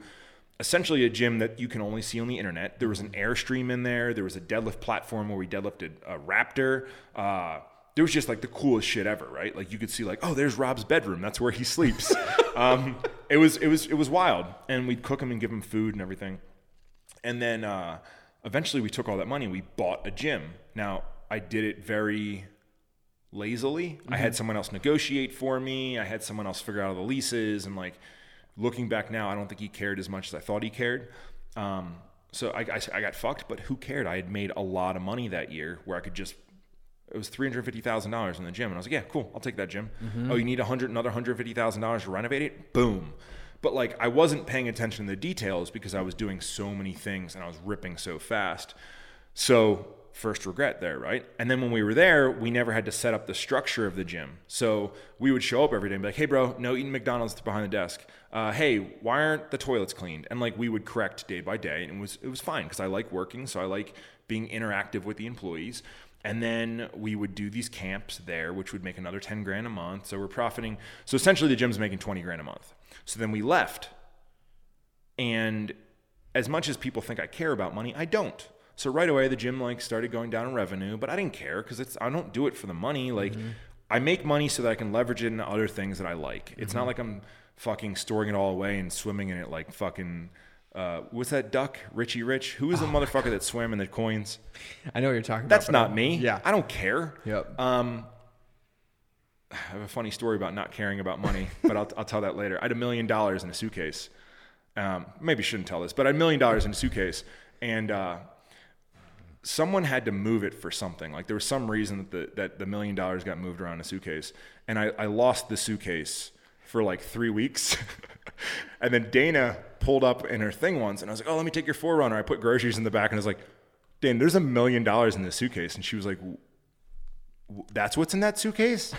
Speaker 4: essentially a gym that you can only see on the internet. There was an Airstream in there. There was a deadlift platform where we deadlifted a Raptor. Uh, there was just like the coolest shit ever, right? Like you could see like, oh, there's Rob's bedroom. That's where he sleeps. um, it was it was it was wild. And we'd cook him and give him food and everything. And then uh, eventually we took all that money and we bought a gym. Now, I did it very lazily. I had someone else negotiate for me. I had someone else figure out all the leases. And like looking back now, I don't think he cared as much as I thought he cared. Um, so I, I, I got fucked, but who cared? I had made a lot of money that year where I could just. It was three hundred fifty thousand dollars in the gym, and I was like, "Yeah, cool, I'll take that gym." Oh, you need a hundred, another hundred fifty thousand dollars to renovate it? Boom. But like, I wasn't paying attention to the details because I was doing so many things and I was ripping so fast. So first regret there, right? And then when we were there, we never had to set up the structure of the gym. So we would show up every day and be like, hey, bro, no eating McDonald's behind the desk. Uh, hey, why aren't the toilets cleaned? And like we would correct day by day. And it was, it was fine because I like working. So I like being interactive with the employees. And then we would do these camps there, which would make another 10 grand a month. So we're profiting. So essentially, the gym's making 20 grand a month. So then we left. And as much as people think I care about money, I don't. So right away, the gym like started going down in revenue, but I didn't care because it's I don't do it for the money. Like I make money so that I can leverage it in other things that I like. It's not like I'm fucking storing it all away and swimming in it like fucking. Uh, what's that duck? Richie Rich? Who is the motherfucker that swam in the coins?
Speaker 3: I know what you're talking
Speaker 4: That's
Speaker 3: about. but
Speaker 4: not me.
Speaker 3: Yeah.
Speaker 4: I don't care.
Speaker 3: Yep.
Speaker 4: Um, I have a funny story about not caring about money, but I'll, I'll tell that later. I had a million dollars in a suitcase. Um, maybe shouldn't tell this, but I had a million dollars in a suitcase, and uh, someone had to move it for something. Like there was some reason that the, that the million dollars got moved around a suitcase, and I, I lost the suitcase for like three weeks. and then Dana pulled up in her thing once, and I was like, "Oh, let me take your 4Runner." I put groceries in the back, and I was like, "Dan, there's a million dollars in this suitcase," and she was like, "That's what's in that suitcase."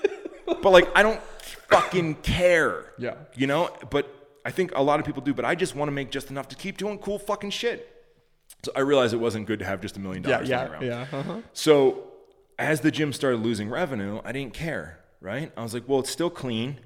Speaker 4: but like, I don't fucking care.
Speaker 3: Yeah.
Speaker 4: you know. But I think a lot of people do. But I just want to make just enough to keep doing cool fucking shit. So I realized it wasn't good to have just a million dollars
Speaker 3: yeah,
Speaker 4: around.
Speaker 3: yeah. Uh-huh.
Speaker 4: So as the gym started losing revenue, I didn't care, right? I was like, well, it's still clean.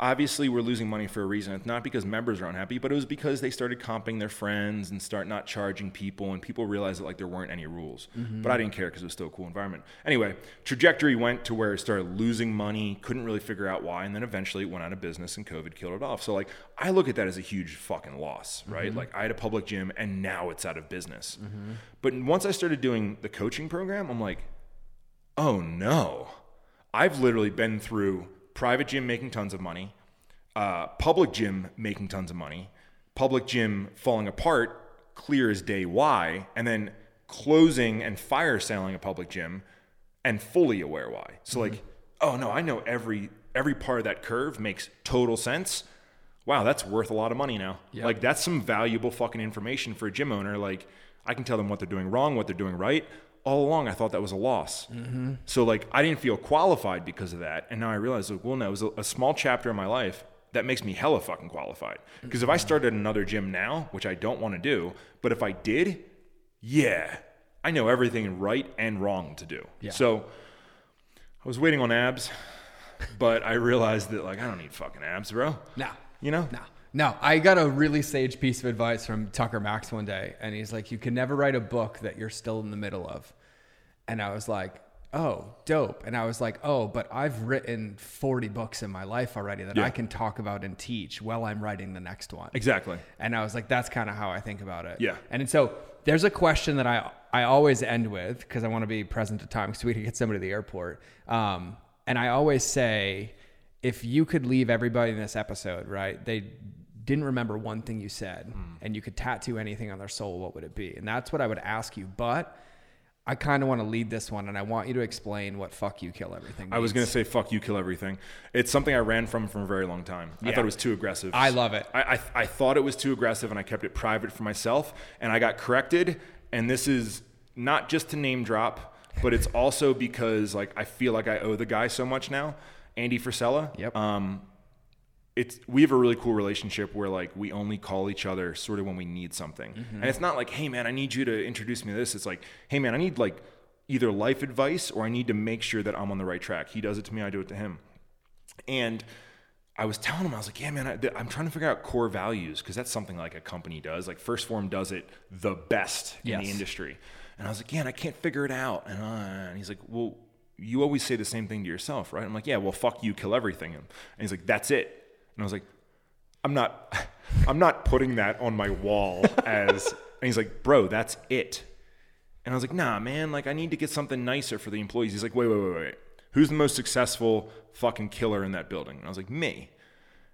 Speaker 4: Obviously, we're losing money for a reason. It's not because members are unhappy, but it was because they started comping their friends and start not charging people, and people realized that like there weren't any rules. Mm-hmm. But I didn't care because it was still a cool environment. Anyway, trajectory went to where it started losing money, couldn't really figure out why, and then eventually it went out of business and COVID killed it off. So like I look at that as a huge fucking loss, right? Mm-hmm. Like I had a public gym and now it's out of business. Mm-hmm. But once I started doing the coaching program, I'm like, oh no. I've literally been through private gym making tons of money, uh, public gym making tons of money, public gym falling apart, clear as day why, and then closing and fire selling a public gym and fully aware why. So like, oh no, I know every every part of that curve makes total sense. Wow, that's worth a lot of money now. Like that's some valuable fucking information for a gym owner. Like I can tell them what they're doing wrong, what they're doing right. All along, I thought that was a loss. Mm-hmm. So like, I didn't feel qualified because of that, and now I realize, like, well, no, it was a, a small chapter in my life that makes me hella fucking qualified. Mm-hmm. Because if I started another gym now, which I don't want to do, but if I did, yeah, I know everything right and wrong to do.
Speaker 3: Yeah.
Speaker 4: So I was waiting on abs, but I realized that like I don't need fucking abs, bro.
Speaker 3: No.
Speaker 4: You know?
Speaker 3: No. No, I got a really sage piece of advice from Tucker Max one day, and he's like, "You can never write a book that you're still in the middle of." And I was like, "Oh, dope!" And I was like, "Oh, but I've written 40 books in my life already that
Speaker 4: Yeah.
Speaker 3: I can talk about and teach while I'm writing the next one."
Speaker 4: Exactly.
Speaker 3: And I was like, "That's kind of how I think about it."
Speaker 4: Yeah.
Speaker 3: And so there's a question that I I always end with because I want to be present at times so we get somebody to the airport. Um, and I always say, if you could leave everybody in this episode, right? They didn't remember one thing you said, and you could tattoo anything on their soul. What would it be? And that's what I would ask you. But I kind of want to lead this one, and I want you to explain what "fuck you, kill everything."
Speaker 4: I was gonna say fuck you, kill everything. It's something I ran from for a very long time. I thought it was too aggressive.
Speaker 3: I love it.
Speaker 4: I, I I thought it was too aggressive, and I kept it private for myself. And I got corrected. And this is not just to name drop, but it's also because like I feel like I owe the guy so much now, Andy Frisella.
Speaker 3: Yep.
Speaker 4: Um, it's we have a really cool relationship where like we only call each other sort of when we need something and it's not like hey man i need you to introduce me to this it's like hey man i need like either life advice or i need to make sure that i'm on the right track he does it to me i do it to him and I was telling him, I was like, yeah, man, I, I'm trying to figure out core values because that's something like a company does. Like First Form does it the best in the industry. And I was like, yeah, I can't figure it out. And, uh, and he's like, well, you always say the same thing to yourself, right? I'm like, yeah, well, fuck you, kill everything. And he's like, that's it. And I was like, I'm not, I'm not putting that on my wall as And he's like, bro, that's it. And I was like, nah, man, like I need to get something nicer for the employees. He's like, wait, wait, wait, wait. Who's the most successful fucking killer in that building? And I was like, me.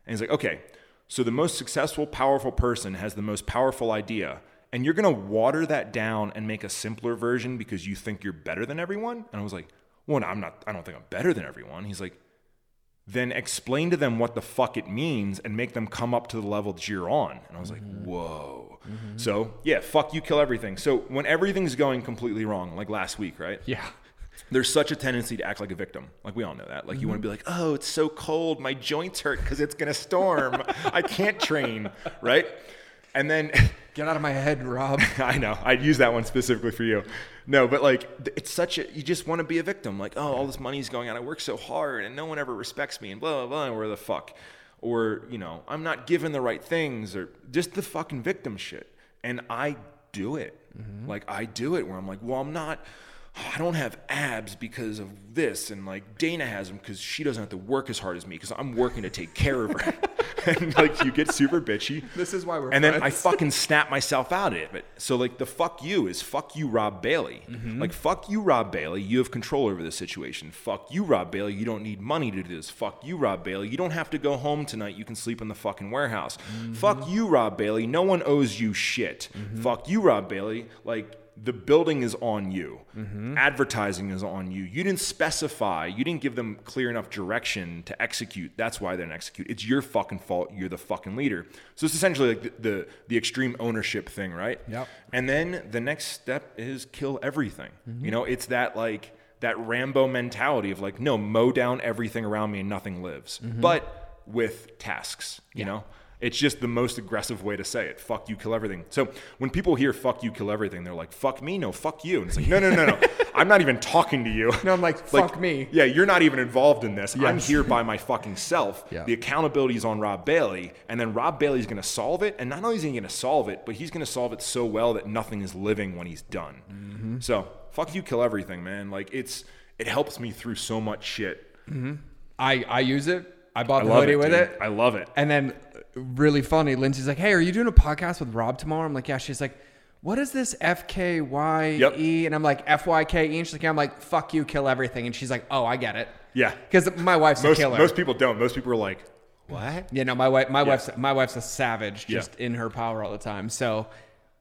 Speaker 4: And he's like, okay, so the most successful, powerful person has the most powerful idea. And you're gonna water that down and make a simpler version because you think you're better than everyone? And I was like, well, no, I'm not, I don't think I'm better than everyone. He's like, then explain to them what the fuck it means and make them come up to the level that you're on. And I was like, mm-hmm. whoa. Mm-hmm. So, yeah, fuck you, kill everything. So, when everything's going completely wrong, like last week, right?
Speaker 3: Yeah.
Speaker 4: There's such a tendency to act like a victim. Like, we all know that. Like, you want to mm-hmm. be like, oh, it's so cold. My joints hurt because it's going to storm. I can't train, right? And then.
Speaker 3: Get out of my head, Rob.
Speaker 4: I know. I'd use that one specifically for you. No, but like it's such a you just want to be a victim. Like, oh, all this money's going on. I work so hard and no one ever respects me and blah blah blah. Where the fuck? Or, you know, I'm not given the right things or just the fucking victim shit. And I do it. Mm-hmm. Like I do it where I'm like, well, I'm not I don't have abs because of this, and like Dana has them because she doesn't have to work as hard as me because I'm working to take care of her. and like you get super bitchy.
Speaker 3: This is why we're
Speaker 4: And then I fucking snap myself out of it. So like the fuck you is fuck you, Rob Bailey.
Speaker 3: Mm-hmm.
Speaker 4: Like fuck you, Rob Bailey. You have control over this situation. Fuck you, Rob Bailey. You don't need money to do this. Fuck you, Rob Bailey. You don't have to go home tonight. You can sleep in the fucking warehouse.
Speaker 3: Mm-hmm.
Speaker 4: Fuck you, Rob Bailey. No one owes you shit. Fuck you, Rob Bailey. Like the building is on you.
Speaker 3: Mm-hmm.
Speaker 4: Advertising is on you. You didn't specify. You didn't give them clear enough direction to execute. That's why they didn't execute. It's your fucking fault. You're the fucking leader. So it's essentially like the the, the extreme ownership thing, right?
Speaker 3: Yep.
Speaker 4: And then the next step is kill everything.
Speaker 3: Mm-hmm.
Speaker 4: You know, it's that like that Rambo mentality of like, no, mow down everything around me and nothing lives.
Speaker 3: Mm-hmm.
Speaker 4: But with tasks, you know? It's just the most aggressive way to say it. Fuck you, kill everything. So when people hear fuck you, kill everything, they're like, fuck me? No, fuck you. And it's like, no, no, no, no. I'm not even talking to you.
Speaker 3: No, I'm like, fuck me.
Speaker 4: Yeah, you're not even involved in this. I'm here by my fucking self.
Speaker 3: Yeah.
Speaker 4: The accountability is on Rob Bailey, and then Rob Bailey's going to solve it. And not only is he going to solve it, but he's going to solve it so well that nothing is living when he's done.
Speaker 3: Mm-hmm.
Speaker 4: So fuck you, kill everything, man. Like it's it helps me through so much shit.
Speaker 3: I, I use it. I bought
Speaker 4: I
Speaker 3: the hoodie
Speaker 4: it,
Speaker 3: with
Speaker 4: dude.
Speaker 3: it.
Speaker 4: I love it.
Speaker 3: And then, really funny, Lindsay's like, "Hey, are you doing a podcast with Rob tomorrow?" I'm like, "Yeah." She's like, "What is this F K Y E?"
Speaker 4: Yep.
Speaker 3: And I'm like, "F Y K E." And she's like, yeah. "I'm like, fuck you, kill everything." And she's like, "Oh, I get it."
Speaker 4: Yeah.
Speaker 3: Because my wife's a killer.
Speaker 4: most people don't. Most people are like, what?
Speaker 3: Yeah, no, my wife, my wife's, my wife's a savage,
Speaker 4: Yeah.
Speaker 3: just in her power all the time. So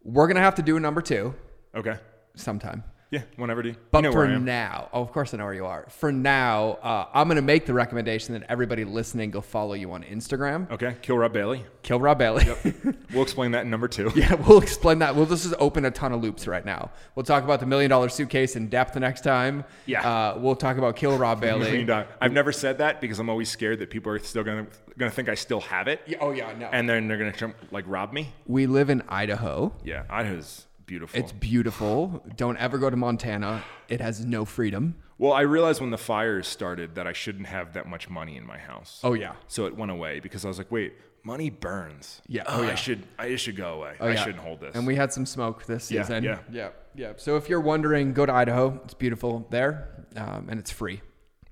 Speaker 3: we're gonna have to do a number two
Speaker 4: Okay.
Speaker 3: sometime.
Speaker 4: Yeah. Whenever, dude.
Speaker 3: But
Speaker 4: you know
Speaker 3: for
Speaker 4: where I am.
Speaker 3: now, oh, of course I know where you are. For now, uh, I'm going to make the recommendation that everybody listening go follow you on Instagram.
Speaker 4: Okay. Kill Rob Bailey.
Speaker 3: Kill Rob Bailey.
Speaker 4: We'll explain that in number two.
Speaker 3: yeah, we'll explain that. We'll just open a ton of loops right now. We'll talk about the million dollar suitcase in depth the next time.
Speaker 4: Yeah.
Speaker 3: Uh, we'll talk about Kill Rob Bailey.
Speaker 4: I've never said that because I'm always scared that people are still gonna gonna think I still have it.
Speaker 3: Yeah, oh yeah, no.
Speaker 4: And then they're gonna try, like rob me.
Speaker 3: we live in Idaho.
Speaker 4: Yeah, Idaho's beautiful.
Speaker 3: It's beautiful. Don't ever go to Montana. It has no freedom.
Speaker 4: well, I realized when the fires started that I shouldn't have that much money in my house.
Speaker 3: Oh yeah.
Speaker 4: So it went away because I was like, wait, money burns.
Speaker 3: Yeah,
Speaker 4: Oh,
Speaker 3: oh, yeah.
Speaker 4: I should I it should go away.
Speaker 3: Oh,
Speaker 4: I
Speaker 3: yeah.
Speaker 4: shouldn't hold this.
Speaker 3: And we had some smoke this
Speaker 4: Yeah,
Speaker 3: season.
Speaker 4: yeah.
Speaker 3: yeah, yeah. So if you're wondering, go to Idaho. It's beautiful there, um, and it's free.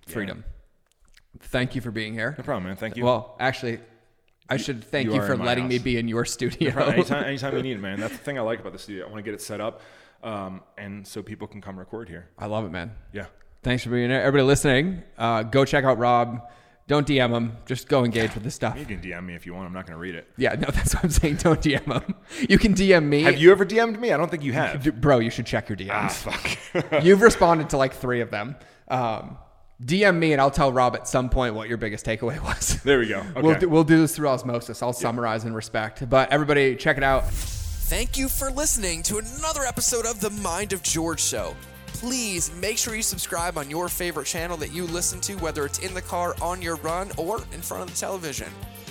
Speaker 3: Freedom. Thank you for being here.
Speaker 4: no problem, man. Thank you.
Speaker 3: Well, actually, I should thank
Speaker 4: you
Speaker 3: you, for letting me be in your studio.
Speaker 4: anytime, anytime you need it, man. That's the thing I like about the studio. I want to get it set up, um, and so people can come record here.
Speaker 3: I love it, man.
Speaker 4: Yeah.
Speaker 3: Thanks for being here. Everybody listening, uh, go check out Rob. Don't DM him. Just go engage with the stuff.
Speaker 4: You can DM me if you want. I'm not going to read it.
Speaker 3: Yeah, no, that's what I'm saying. Don't DM him. You can DM me.
Speaker 4: Have you ever DM'd me? I don't think you have.
Speaker 3: Bro, you should check your DMs.
Speaker 4: ah, fuck.
Speaker 3: You've responded to like three of them. Um, DM me and I'll tell Rob at some point what your biggest takeaway was.
Speaker 4: there we go. Okay.
Speaker 3: We'll, do, we'll do this through osmosis. I'll summarize and respect. But everybody, check it out.
Speaker 2: Thank you for listening to another episode of The Mind of George Show. Please make sure you subscribe on your favorite channel that you listen to, whether it's in the car, on your run, or in front of the television.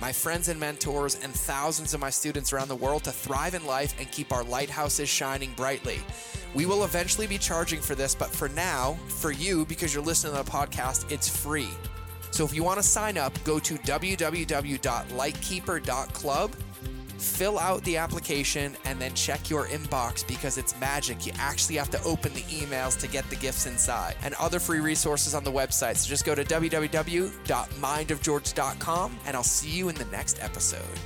Speaker 2: my friends and mentors, and thousands of my students around the world to thrive in life and keep our lighthouses shining brightly.
Speaker 3: We will eventually be charging for this, but for now, for you, because you're listening to the podcast, it's free. So if you want to sign up, go to www.lightkeeper.club, fill out the application, and then check your inbox because it's magic. You actually have to open the emails to get the gifts inside and other free resources on the website. So just go to www.mindofgeorge.com and I'll see you in the next episode.